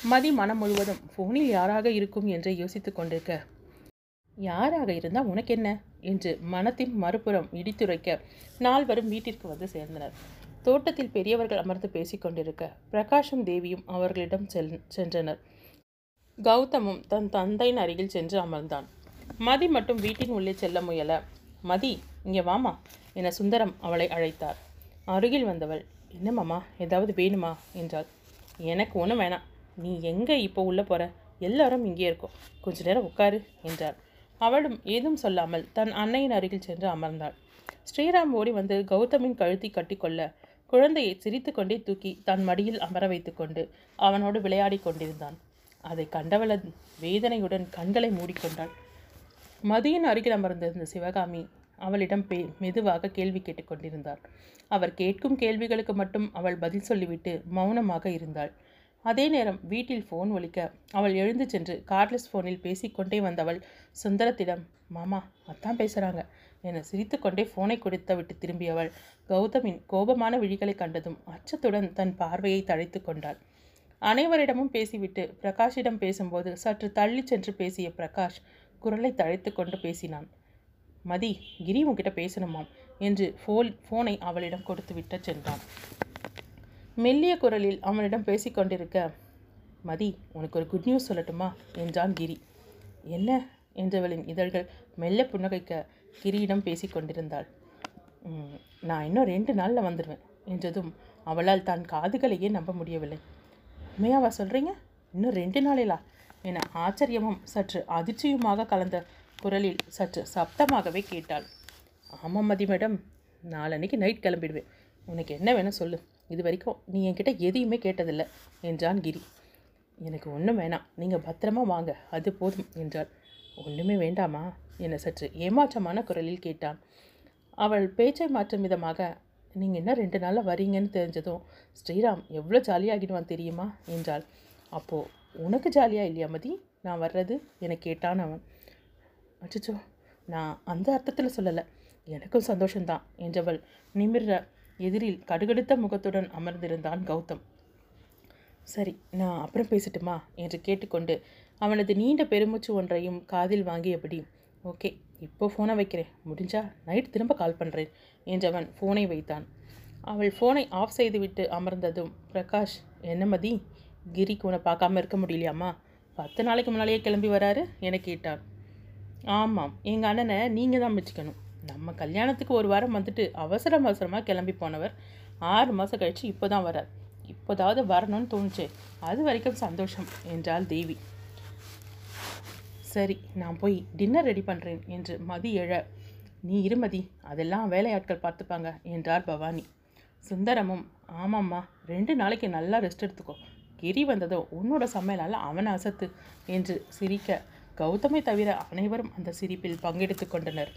மதி மனம் முழுவதும் ஃபோனில் யாராக இருக்கும்? என்று யோசித்துக் கொண்டிருக்க யாராக இருந்தால் உனக்கு என்ன? என்று மனத்தின் மறுபுறம் இடித்துரைக்க நால்வரும் வீட்டிற்கு வந்து சேர்ந்தனர். தோட்டத்தில் பெரியவர்கள் அமர்ந்து பேசிக்கொண்டிருக்க பிரகாஷும் தேவியும் அவர்களிடம் செல் சென்றனர். கௌதமும் தன் தந்தையின் அருகில் சென்று அமர்ந்தான். மதி மட்டும் வீட்டின் உள்ளே செல்ல முயல. மதி இங்கே வாமா என சுந்தரம் அவளை அழைத்தார். அருகில் வந்தவள். என்னம்மாமா ஏதாவது வேணுமா? என்றாள். எனக்கு ஒன்றும் வேணாம். நீ எங்கே இப்போ உள்ளே போகிற? எல்லாரும் இங்கே இருக்கோம். கொஞ்ச நேரம் உட்காரு என்றார் அவளும் ஏதும் சொல்லாமல் தன் அன்னையின் அருகில் சென்று அமர்ந்தாள். ஸ்ரீராம் ஓடி வந்து கௌதமின் கழுத்தை கட்டிக்கொள்ள குழந்தையை சிரித்துக்கொண்டே தூக்கி தன் மடியில் அமர வைத்துக்கொண்டு அவனோடு விளையாடிக் கொண்டிருந்தான். அதை கண்டவளன் வேதனையுடன் கண்களை மூடிக்கொண்டாள் மதியின் அருகில் அமர்ந்திருந்த சிவகாமி அவளிடம் பே மெதுவாக கேள்வி கேட்டுக்கொண்டிருந்தார் அவர் கேட்கும் கேள்விகளுக்கு மட்டும் அவள் பதில் சொல்லிவிட்டு மௌனமாக இருந்தாள். அதே நேரம் வீட்டில் ஃபோன் ஒலிக்க அவள் எழுந்து சென்று கார்ட்லெஸ் ஃபோனில் பேசிக்கொண்டே வந்தவள் சுந்தரத்திடம் மாமா அத்தான் பேசுகிறாங்க என சிரித்துக்கொண்டே ஃபோனை கொடுத்து விட்டு திரும்பியவள் கௌதமின் கோபமான விழிகளை கண்டதும் அச்சத்துடன் தன் பார்வையை தழைத்து கொண்டாள். அனைவரிடமும் பேசிவிட்டு பிரகாஷிடம் பேசும்போது சற்று தள்ளி சென்று பேசிய பிரகாஷ் குரலை தழைத்து கொண்டு பேசினான். மதி கிரி உன்கிட்ட பேசணுமாம்? என்று ஃபோன் ஃபோனை அவளிடம் கொடுத்துவிட்டு சென்றான். மெல்லிய குரலில் அவனிடம் பேசிக்கொண்டிருக்க மதி உனக்கு ஒரு குட் நியூஸ் சொல்லட்டுமா? என்றான் கிரி. என்ன? என்றவளின் இதழ்கள் மெல்ல புன்னகைக்க கிரியிடம் பேசிக்கொண்டிருந்தாள் நான் இன்னும் ரெண்டு நாளில் வந்துடுவேன் என்றதும் அவளால் தான் காதுகளையே நம்ப முடியவில்லை. உண்மையாவா சொல்கிறீங்க இன்னும் ரெண்டு நாளிலா? என ஆச்சரியமும் சற்று அதிர்ச்சியுமாக கலந்த குரலில் சற்று சப்தமாகவே கேட்டாள். ஆமாம் மதி மேடம் நாளன்னைக்கு நைட் கிளம்பிடுவேன். உனக்கு என்ன வேணும் சொல்லு. இது வரைக்கும் நீ என்கிட்ட எதையுமே கேட்டதில்லை என்றான் கிரி. எனக்கு ஒன்றும் வேணாம். நீங்கள் பத்திரமா வாங்க அது போதும் என்றாள். ஒன்றுமே வேண்டாமா என சற்று ஏமாற்றமான குரலில் கேட்டான். அவள் பேச்சை மாற்றும் விதமாக நீங்கள் என்ன ரெண்டு நாளில் வரீங்கன்னு தெரிஞ்சதும் ஸ்ரீராம் எவ்வளோ ஜாலியாகிடுவான் தெரியுமா என்றாள். அப்போது உனக்கு ஜாலியாக இல்லையா மதி? நான் வர்றது என்னை கேட்டான் அவன். அச்சச்சோ நான் அந்த அர்த்தத்தில் சொல்லலை. எனக்கும் சந்தோஷந்தான் என்றவள் நிமிர்ற எதிரில் கடுகடுத்த முகத்துடன் அமர்ந்திருந்தான் கௌதம். சரி நான் அப்புறம் பேசட்டுமா? என்று கேட்டுக்கொண்டு அவனது நீண்ட பெருமூச்சு ஒன்றையும் காதில் வாங்கியபடி ஓகே இப்போ ஃபோனை வைக்கிறேன். முடிஞ்சா நைட் திரும்ப கால் பண்ணுறேன் என்றவன் ஃபோனை வைத்தான். அவள் ஃபோனை ஆஃப் செய்துவிட்டு அமர்ந்ததும் பிரகாஷ் என்ன மதி? கிரிக்கு உன்னை பார்க்காம இருக்க முடியலையாம்மா? பத்து நாளைக்கு முன்னாலேயே கிளம்பி வராரு என கேட்டார். ஆமாம் எங்கள் அண்ணனை நீங்கள் தான் மிச்சிக்கணும். நம்ம கல்யாணத்துக்கு ஒரு வாரம் வந்துட்டு அவசரம் அவசரமாக கிளம்பி போனவர் ஆறு மாதம் கழித்து இப்போ தான் வரார். இப்போதாவது வரணும்னு தோணுச்சு அது வரைக்கும் சந்தோஷம் என்றாள் தேவி. சரி நான் போய் டின்னர் ரெடி பண்ணுறேன் என்று மதி எழ நீ இருமதி அதெல்லாம் வேலையாட்கள் பார்த்துப்பாங்க என்றார் பவானி. சுந்தரமும் ஆமாம்மா ரெண்டு நாளைக்கு நல்லா ரெஸ்ட் எடுத்துக்கோ கிரி வந்ததோ உன்னோட சமையலால் அவன் அசத்து என்று சிரிக்க கௌதமை தவிர அனைவரும் அந்த சிரிப்பில் பங்கெடுத்து கொண்டனர்.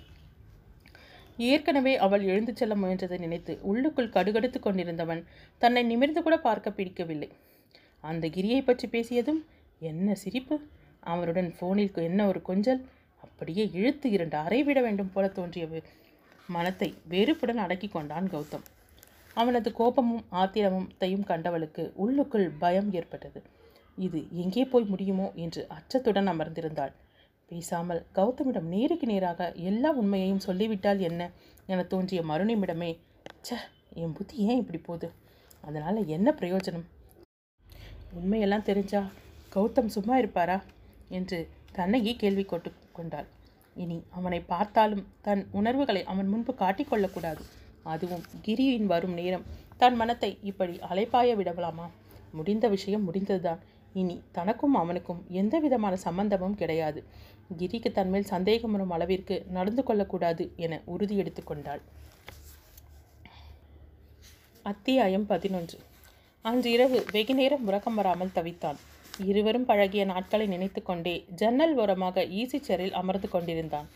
ஏற்கனவே அவள் எழுந்து செல்ல முயன்றதை நினைத்து உள்ளுக்குள் கடுகடுத்து கொண்டிருந்தவன் தன்னை நிமிர்ந்து கூட பார்க்க பிடிக்கவில்லை. அந்த கிரியை பற்றி பேசியதும் என்ன சிரிப்பு? அவருடன் ஃபோனில் என்ன ஒரு கொஞ்சல்? அப்படியே இழுத்து இரண்டு அறை விட வேண்டும் போல தோன்றியது. மனத்தை வெறுப்புடன் அடக்கி கொண்டான் கௌதம். அவனது கோபமும் ஆத்திரமும் தையும் கண்டவளுக்கு உள்ளுக்குள் பயம் ஏற்பட்டது. இது எங்கே போய் முடியுமோ என்று அச்சத்துடன் அமர்ந்திருந்தாள். பேசாமல் கௌதமிடம் நேருக்கு நேராக எல்லா உண்மையையும் சொல்லிவிட்டால் என்ன என தோன்றிய மறுநிமிடமே ச என் புத்தி ஏன் இப்படி போகுது? அதனால் என்ன பிரயோஜனம்? உண்மையெல்லாம் தெரிஞ்சா கௌதம் சும்மா இருப்பாரா? என்று தன்னையே கேள்வி கொட்டு கொண்டாள். இனி அவனை பார்த்தாலும் தன் உணர்வுகளை அவன் முன்பு காட்டிக்கொள்ளக்கூடாது. அதுவும் கிரியின் வரும் நேரம். தன் மனத்தை இப்படி அலைப்பாய விடலாமா முடிந்த விஷயம் முடிந்ததுதான். இனி தனக்கும் அவனுக்கும் எந்த விதமான சம்பந்தமும் கிடையாது. கிரிக்கு தன்மேல் சந்தேகம் வரும் அளவிற்கு நடந்து கொள்ளக்கூடாது என உறுதி எடுத்துக்கொண்டாள் அத்தியாயம் பதினொன்று. அன்று இரவு வெகு நேரம் உறக்கம் வராமல் தவித்தான். இருவரும் பழகிய நாட்களை நினைத்து கொண்டே ஜன்னல் ஓரமாக ஈசி சேரில் அமர்ந்து கொண்டிருந்தான்.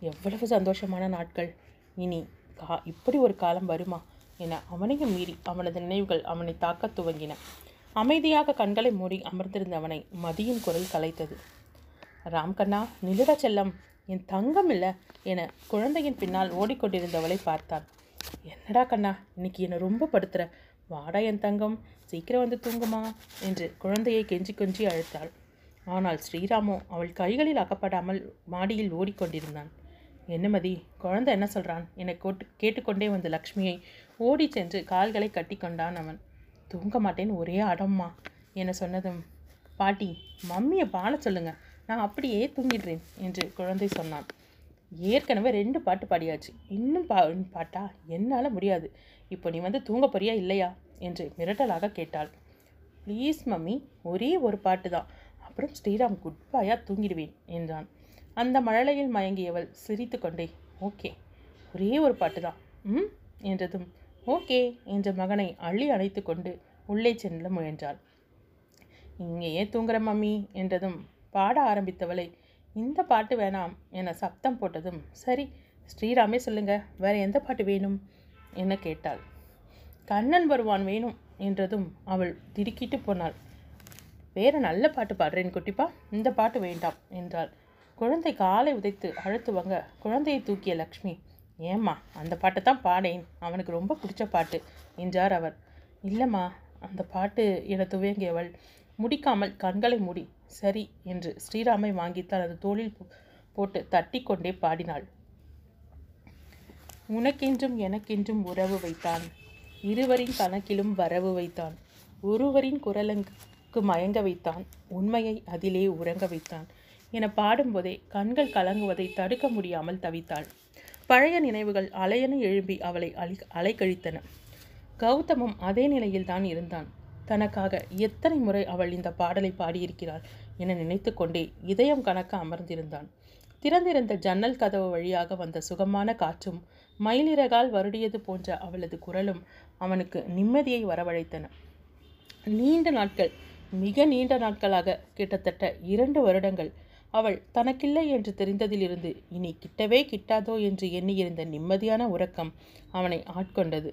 எவ்வளவு சந்தோஷமான நாட்கள். இனி கா இப்படி ஒரு காலம் வருமா? என அவனையும் மீறி அவனது நினைவுகள் அவனை தாக்கத் துவங்கின. அமைதியாக கண்களை மூடி அமர்ந்திருந்தவனை மதியின் குரல் கலைத்தது. ராம்கண்ணா நிலுடா செல்லம். என் தங்கம் இல்லை என குழந்தையின் பின்னால் ஓடிக்கொண்டிருந்தவளை பார்த்தான் என்னடா கண்ணா இன்னைக்கு என்னை ரொம்ப படுத்துற? வாடா என் தங்கம். சீக்கிரம் வந்து தூங்குமா? என்று குழந்தையை கெஞ்சி கொஞ்சி அழைத்தாள். ஆனால் ஸ்ரீராமோ அவள் கைகளில் அகப்படாமல் மாடியில் ஓடிக்கொண்டிருந்தான். என்ன மதி? குழந்தை என்ன சொல்கிறான் என கோட்டு கேட்டுக்கொண்டே வந்த லக்ஷ்மியை ஓடி சென்று கால்களை கட்டி கொண்டான் அவன். தூங்க மாட்டேன்னு ஒரே அடம்மா என சொன்னதும். பாட்டி மம்மியை பாட சொல்லுங்க நான் அப்படியே தூங்கிடுறேன் என்று குழந்தை சொன்னான். ஏற்கனவே ரெண்டு பாட்டு பாடியாச்சு. இன்னும் பா பாட்டா? என்னால் முடியாது. இப்போ நீ வந்து தூங்க போறியா இல்லையா? என்று மிரட்டலாக கேட்டாள். ப்ளீஸ் மம்மி ஒரே ஒரு பாட்டு தான். அப்புறம் ஸ்ரீராம் குட் பாயா தூங்கிடுவேன் என்றான். அந்த மழலையில் மயங்கியவள் சிரித்து கொண்டே ஓகே ஒரே ஒரு பாட்டு தான் ம் என்றதும் ஓகே என்ற மகனை அள்ளி அணைத்து கொண்டு உள்ளே செல்ல முயன்றாள். இங்கேயே தூங்குற மம்மி என்றதும் பாட ஆரம்பித்தவளை இந்த பாட்டு வேணாம் என சப்தம் போட்டதும் சரி ஸ்ரீராமே சொல்லுங்க வேற எந்த பாட்டு வேணும்? என கேட்டாள். கண்ணன் வருவான் வேணும் என்றதும் அவள் திடுக்கிட்டு போனாள். வேற நல்ல பாட்டு பாடுறேன் குட்டிப்பா இந்த பாட்டு வேண்டாம் என்றாள். குழந்தை காலை உதைத்து அழுத்துவங்க. குழந்தையை தூக்கிய லக்ஷ்மி ஏம்மா அந்த பாட்டை தான் பாடேன். அவனுக்கு ரொம்ப பிடிச்ச பாட்டு என்றார் அவர். இல்லைம்மா அந்த பாட்டு என துவங்கியவள் முடிக்காமல் கண்களை மூடி சரி என்று ஸ்ரீராமை வாங்கி தனது தோளில் போ- போட்டு தட்டிக்கொண்டே பாடினாள். உனக்கென்றும் எனக்கென்றும் உறவு வைத்தான். இருவரின் கணக்கிலும் வரவு வைத்தான். ஒருவரின் குரலுக்கு மயங்க வைத்தான். உண்மையை அதிலே உறங்க வைத்தான். என பாடும்போதே கண்கள் கலங்குவதை தடுக்க முடியாமல் தவித்தாள். பழைய நினைவுகள் அலையென எழும்பி அவளை அலை அலைக்கழித்தன. கௌதமும் அதே நிலையில் தான் இருந்தான். தனக்காக எத்தனை முறை அவள் இந்த பாடலை பாடியிருக்கிறாள் என நினைத்து கொண்டே இதயம் கணக்க அமர்ந்திருந்தான். திறந்திருந்த ஜன்னல் கதவு வழியாக வந்த சுகமான காற்றும் மயிலிறகால் வருடியது போன்ற அவளது குரலும் அவனுக்கு நிம்மதியை வரவழைத்தன. நீண்ட நாட்கள் மிக நீண்ட நாட்களாக கிட்டத்தட்ட இரண்டு வருடங்கள் அவள் தனக்கில்லை என்று தெரிந்ததிலிருந்து இனி கிட்டவே கிட்டாதோ என்று எண்ணியிருந்த நிம்மதியான உறக்கம் அவனை ஆட்கொண்டது.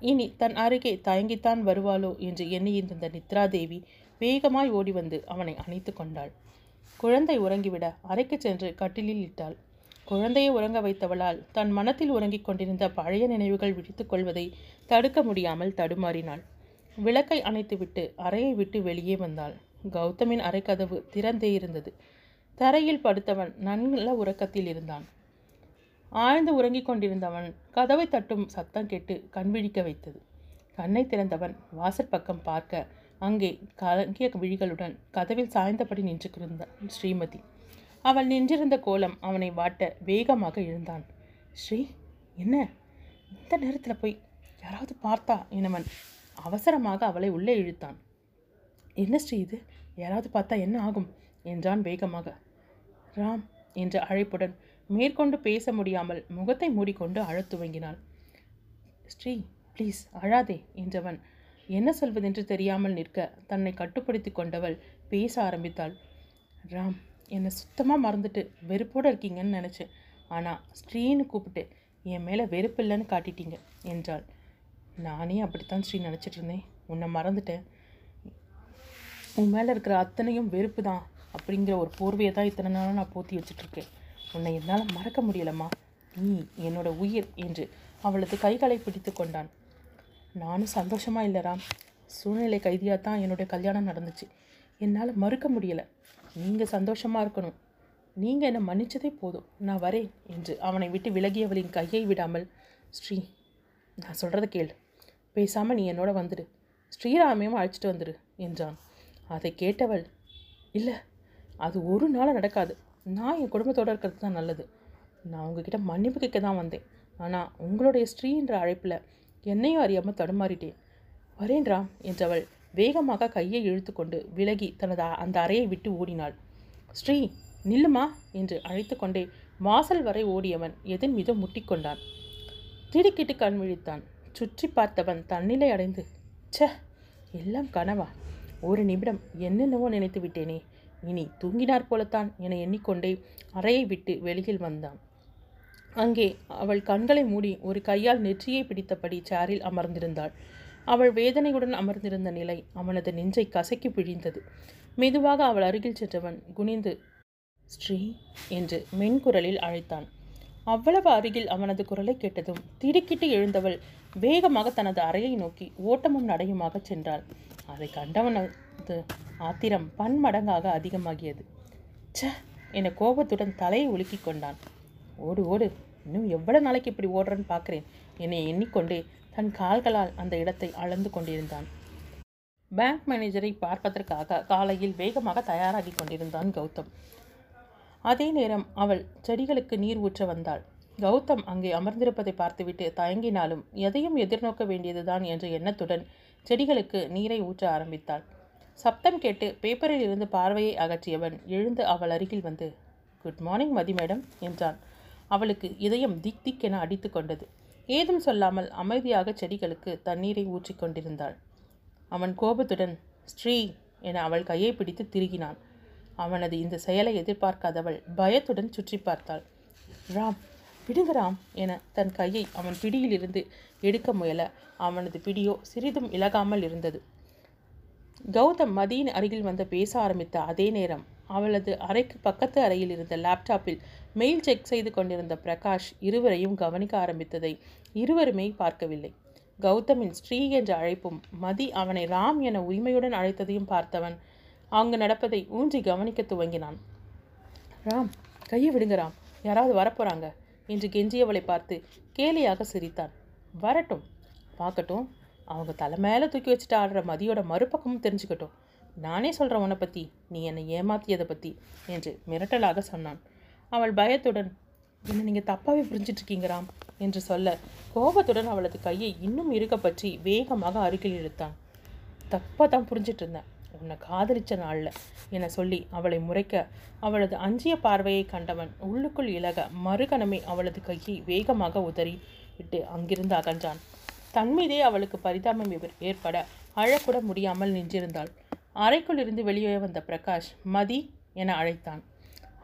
இனி தன் அருகே தயங்கித்தான் வருவாளோ என்று எண்ணியிருந்த நித்ராதேவி வேகமாய் ஓடி வந்து அவனை அணைத்து கொண்டாள். குழந்தை உறங்கிவிட அறைக்கு சென்று கட்டிலில் இட்டாள். குழந்தையை உறங்க வைத்தவளால் தன் மனத்தில் உறங்கிக் கொண்டிருந்த பழைய நினைவுகள் விழித்துக் கொள்வதை தடுக்க முடியாமல் தடுமாறினாள். விளக்கை அணைத்துவிட்டு அறையை விட்டு வெளியே வந்தாள். கௌதமின் அறைக்கதவு திறந்தே இருந்தது. தரையில் படுத்தவன் நல்ல உறக்கத்தில் இருந்தான். ஆழ்ந்து உறங்கிக் கொண்டிருந்தவன் கதவை தட்டும் சத்தம் கேட்டு கண் விழிக்க வைத்தது. கண்ணை திறந்தவன் வாசற்பக்கம் பார்க்க அங்கே கலங்கிய விழிகளுடன் கதவில் சாய்ந்தபடி நின்று ஸ்ரீமதி. அவள் நின்றிருந்த கோலம் அவனை வாட்ட வேகமாக எழுந்தான். ஸ்ரீ என்ன? இந்த நேரத்தில் போய் யாராவது பார்த்தா எனவன் அவசரமாக அவளை உள்ளே இழுத்தான். என்ன ஸ்ரீ இது? யாராவது பார்த்தா என்ன ஆகும்? என்றான் வேகமாக. ராம் என்ற அழைப்புடன் மேற்கொண்டு பேச முடியாமல் முகத்தை மூடிக்கொண்டு அழத் துவங்கினாள். ஸ்ரீ ப்ளீஸ் அழாதே என்றவன். என்ன சொல்வதென்று தெரியாமல் நிற்க தன்னை கட்டுப்படுத்தி கொண்டவள் பேச ஆரம்பித்தாள். ராம் என்னை சுத்தமாக மறந்துட்டு வெறுப்போடு இருக்கீங்கன்னு நினச்சேன். ஆனால் ஸ்ரீன்னு கூப்பிட்டு என் மேலே வெறுப்பு இல்லைன்னு காட்டிட்டீங்க என்றாள். நானே அப்படித்தான் ஸ்ரீ நினச்சிட்டு இருந்தேன். உன்னை மறந்துட்டேன். உன் மேலே இருக்கிற அத்தனையும் வெறுப்பு தான். அப்படிங்கிற ஒரு போர்வையை தான் இத்தனை நாளாக நான் போத்தி வச்சுட்ருக்கேன். உன்னை என்னால் மறக்க முடியலம்மா. நீ என்னோட உயிர் என்று அவளது கைகளை பிடித்து கொண்டான். நானும் சந்தோஷமாக இல்லை ராம். சூழ்நிலை கைதியாக தான் என்னுடைய கல்யாணம் நடந்துச்சு. என்னால் மறுக்க முடியலை. நீங்கள் சந்தோஷமாக இருக்கணும். நீங்கள் என்னை மன்னிச்சதே போதும். நான் வரேன் என்று அவனை விட்டு விலகியவளின் கையை விடாமல் ஸ்ரீ நான் சொல்கிறத கேள். பேசாமல் நீ என்னோட வந்துடு ஸ்ரீராமையும் அழைச்சிட்டு வந்துடு என்றான். அதை கேட்டவள் இல்லை அது ஒரு நாள் நடக்காது. நான் என் குடும்பத்தோடு இருக்கிறது தான் நல்லது. நான் உங்ககிட்ட மன்னிப்பு கேட்க தான் வந்தேன். ஆனால் உங்களுடைய ஸ்ரீன்ற அழைப்பில் என்னையும் அறியாமல் தடுமாறிட்டேன். வரேன்றா என்றவள் வேகமாக கையை இழுத்துக்கொண்டு விலகி தனது அந்த அறையை விட்டு ஓடினாள். ஸ்ரீ நில்லுமா? என்று அழைத்து கொண்டே வாசல் வரை ஓடியவன் எதன் மீது முட்டிக்கொண்டான் திடுக்கிட்டு கண் விழித்தான். சுற்றி பார்த்தவன் தன்னிலை அடைந்து ச எல்லாம் கனவா? ஒரு நிமிடம் என்னென்னவோ நினைத்து விட்டேனே. இனி தூங்கினார் போலத்தான் என எண்ணிக்கொண்டே அறையை விட்டு வெளியில் வந்தான். அங்கே அவள் கண்களை மூடி ஒரு கையால் நெற்றியை பிடித்தபடி சேரில் அமர்ந்திருந்தாள். அவள் வேதனையுடன் அமர்ந்திருந்த நிலை அவனது நெஞ்சை கசக்கி பிழிந்தது. மெதுவாக அவள் அருகில் சென்றவன் குனிந்து ஸ்ரீ என்று மென்குரலில் அழைத்தான். அவ்வளவு அருகில் அவனது குரலை கேட்டதும் திடுக்கிட்டு எழுந்தவள் வேகமாக தனது அறையை நோக்கி ஓட்டமும் நடையுமாக சென்றாள். அதை கண்டவனது ஆத்திரம் பன்மடங்காக அதிகமாகியது. ச என கோபத்துடன் தலையை உலுக்கிக் கொண்டான். ஓடு ஓடு இன்னும் எவ்வளவு நாளைக்கு இப்படி ஓடுறேன்னு பார்க்குறேன். என்னை எண்ணிக்கொண்டே தன் கால்களால் அந்த இடத்தை அளந்து கொண்டிருந்தான். பேங்க் மேனேஜரை பார்ப்பதற்காக காலையில் வேகமாக தயாராகி கொண்டிருந்தான் கௌதம். அதே நேரம் அவள் செடிகளுக்கு நீர் ஊற்ற வந்தாள். கௌதம் அங்கே அமர்ந்திருப்பதை பார்த்துவிட்டு தயங்கினாலும் எதையும் எதிர்நோக்க வேண்டியதுதான் என்ற எண்ணத்துடன் செடிகளுக்கு நீரை ஊற்ற ஆரம்பித்தாள். சப்தம் கேட்டு பேப்பரில் இருந்து பார்வையை அகற்றியவன் எழுந்து அவள் அருகில் வந்து குட் மார்னிங் மதி மேடம் என்றான். அவளுக்கு இதயம் திக் திக் என அடித்து கொண்டது. ஏதும் சொல்லாமல் அமைதியாக செடிகளுக்கு தண்ணீரை ஊற்றிக் கொண்டிருந்தாள். அவன் கோபத்துடன் ஸ்ரீ என அவள் கையை பிடித்து திருகினான். அவனது இந்த செயலை எதிர்பார்க்காதவள் பயத்துடன் சுற்றி பார்த்தாள். ராம் விடுங்க ராம் என தன் கையை அவன் பிடியிலிருந்து எடுக்க முயல அவனது பிடியோ சிறிதும் இலகாமல் இருந்தது. கௌதம் மதியின் அருகில் வந்து பேச ஆரம்பித்த அதே நேரம் அவளது அறைக்கு பக்கத்து அறையில் இருந்த லேப்டாப்பில் மெயில் செக் செய்து கொண்டிருந்த பிரகாஷ் இருவரையும் கவனிக்க ஆரம்பித்ததை இருவருமே பார்க்கவில்லை. கௌதமின் ஸ்ரீ என்ற அழைப்பும் மதி அவனை ராம் என உரிமையுடன் அழைத்ததையும் பார்த்தவன் அங்கு நடப்பதை ஊன்றி கவனிக்க துவங்கினான். ராம் கையை விடுங்க ராம் யாராவது வரப்போறாங்க? என்று கெஞ்சியவளை பார்த்து கேலியாக சிரித்தான். வரட்டும். பார்க்கட்டும். அவங்க தலை மேலே தூக்கி வச்சுட்டு ஆடுற மதியோட மறுபக்கமும் தெரிஞ்சுக்கட்டும். நானே சொல்கிறேன் உன்னை பற்றி நீ என்னை ஏமாத்தியதை பற்றி என்று மிரட்டலாக சொன்னான். அவள் பயத்துடன் என்னை நீங்கள் தப்பாகவே புரிஞ்சிட்ருக்கீங்கிறாம் என்று சொல்ல கோபத்துடன் அவளது கையை இன்னும் இருக்க பற்றி வேகமாக அருகில் இழுத்தான். தப்பாக தான் புரிஞ்சிட்டு இருந்தேன் உன்னை காதலிச்ச நாளில் என சொல்லி அவளை முறைக்க அவளது அஞ்சிய பார்வையை கண்டவன் உள்ளுக்குள் இலக மறுகணமே அவளது கையை வேகமாக உதறி விட்டு அங்கிருந்து அகன்றான். தன்மீதே அவளுக்கு பரிதாபம் ஏற்பட அழக்கூட முடியாமல் நின்றிருந்தாள். அறைக்குள் இருந்து வெளியே வந்த பிரகாஷ் மதி என அழைத்தான்.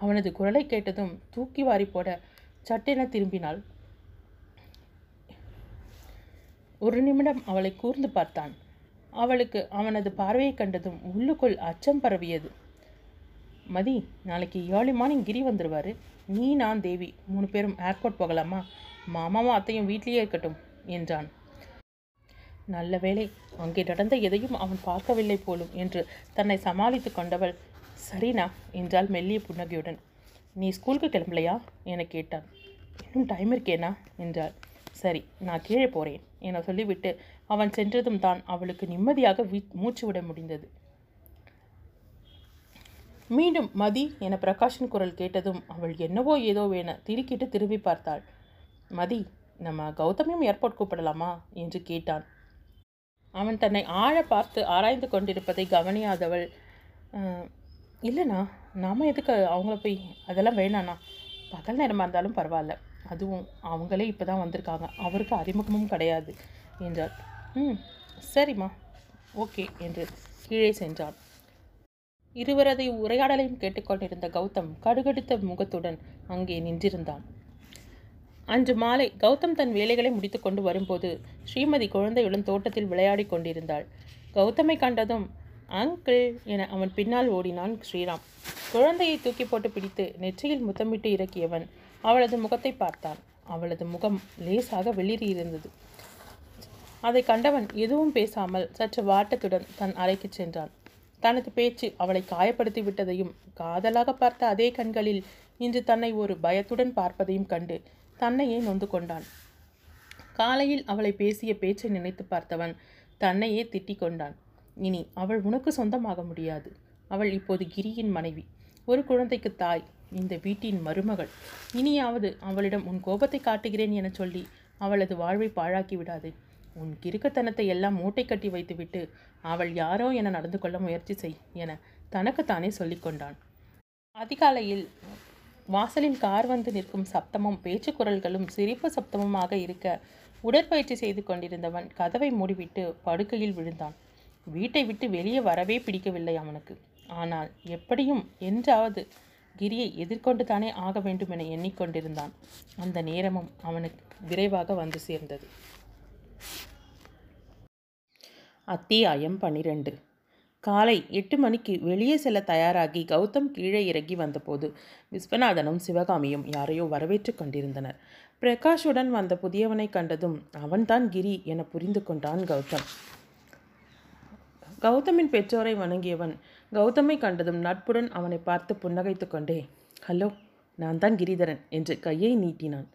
அவனது குரலை கேட்டதும் தூக்கி வாரி போட சட்டென திரும்பினாள். ஒரு நிமிடம் அவளை கூர்ந்து பார்த்தான். அவளுக்கு அவனது பார்வையை கண்டதும் உள்ளுக்குள் அச்சம் பரவியது. மதி நாளைக்கு ஏர்லி மார்னிங் கிரி வந்துடுவார் நீ நான் தேவி. மூணு பேரும் ஏர்போர்ட் போகலாமா? மாமாவும் அத்தையும் வீட்லேயே இருக்கட்டும் என்றான். நல்ல வேளை அங்கே நடந்த எதையும் அவன் பார்க்கவில்லை போலும் என்று தன்னை சமாளித்து கொண்டவள் சரிண்ணா என்றாள் மெல்லிய புன்னகையுடன். நீ ஸ்கூலுக்கு கிளம்பலையா? என கேட்டான். இன்னும் டைம் இருக்கேனா? என்றாள். சரி நான் கீழே போகிறேன் என சொல்லிவிட்டு அவன் சென்றதும் தான் அவளுக்கு நிம்மதியாக வீ மூச்சு விட முடிந்தது. மீண்டும் மதி என பிரகாஷின் குரல் கேட்டதும் அவள் என்னவோ ஏதோ வேண திருக்கிட்டு திரும்பி பார்த்தாள். மதி நம்ம கௌதமியும் ஏர்போர்ட் கூப்பிடலாமா? என்று கேட்டான். அவன் தன்னை ஆழ பார்த்து ஆராய்ந்து கொண்டிருப்பதை கவனியாதவள் இல்லைண்ணா நாம் எதுக்கு அவங்கள போய் அதெல்லாம் வேணாண்ணா. பகல் நேரமாக இருந்தாலும் பரவாயில்ல. அதுவும் அவங்களே இப்போ தான் வந்திருக்காங்க. அவருக்கு அறிமுகமும் கிடையாது என்றார் ம் சரிம்மா. ஓகே என்று கீழே சென்றான். இருவரதை உரையாடலையும் கேட்டுக்கொண்டிருந்த கௌதம் கடுகடுத்த முகத்துடன் அங்கே நின்றிருந்தான். அன்று மாலை கௌதம் தன் வேலைகளை முடித்துக்கொண்டு வரும்போது ஸ்ரீமதி குழந்தையுடன் தோட்டத்தில் விளையாடிக் கொண்டிருந்தாள். கௌதமை கண்டதும் அங்கிள் என அவன் பின்னால் ஓடினான் ஸ்ரீராம். குழந்தையை தூக்கி போட்டு பிடித்து நெற்றியில் முத்தமிட்டு இறக்கியவன் அவளது முகத்தை பார்த்தான். அவளது முகம் லேசாக வெளிரியிருந்தது அதை கண்டவன் எதுவும் பேசாமல் சற்று வாட்டத்துடன் தன் அறைக்கு சென்றான். தனது பேச்சு அவளை காயப்படுத்தி விட்டதையும் காதலாக பார்த்த அதே கண்களில் இன்று தன்னை ஒரு பயத்துடன் பார்ப்பதையும் கண்டு தன்னையே நொந்து கொண்டான். காலையில் அவளை பேசிய பேச்சை நினைத்து பார்த்தவன் தன்னையே திட்டிக் கொண்டான். இனி அவள் உனக்கு சொந்தமாக முடியாது. அவள் இப்போது கிரியின் மனைவி. ஒரு குழந்தைக்கு தாய் இந்த வீட்டின் மருமகள். இனியாவது அவளிடம் உன் கோபத்தை காட்டுகிறேன் என சொல்லி அவளது வாழ்வை பாழாக்கி விடாது. உன் கிறுக்கத்தனத்தை எல்லாம் மூட்டை கட்டி வைத்துவிட்டு அவள் யாரோ என நடந்து கொள்ள முயற்சி செய் என தனக்குத்தானே சொல்லிக்கொண்டான் அதிகாலையில் வாசலில் கார் வந்து நிற்கும் சப்தமும் பேச்சு குரல்களும் சிரிப்பு சப்தமுமாக இருக்க உடற்பயிற்சி செய்து கொண்டிருந்தவன் கதவை மூடிவிட்டு படுக்கையில் விழுந்தான். வீட்டை விட்டு வெளியே வரவே பிடிக்கவில்லை அவனுக்கு. ஆனால் எப்படியும் என்றாவது கிரியை எதிர்கொண்டு தானே ஆக வேண்டும் என எண்ணிக்கொண்டிருந்தான். அந்த நேரமும் அவனுக்கு விரைவாக வந்து சேர்ந்தது. அத்தியாயம் பனிரெண்டு காலை எட்டு மணிக்கு வெளியே செல்ல தயாராகி கௌதம் கீழே இறங்கி வந்தபோது விஸ்வநாதனும் சிவகாமியும் யாரையோ வரவேற்று கொண்டிருந்தனர். பிரகாஷுடன் வந்த புதியவனை கண்டதும் அவன்தான் கிரி என புரிந்து கொண்டான் கௌதம். கௌதமின் பெற்றோரை வணங்கியவன் கௌதமை கண்டதும் நட்புடன் அவனை பார்த்து புன்னகைத்து கொண்டே ஹலோ நான் தான் கிரிதரன் என்று கையை நீட்டினான்.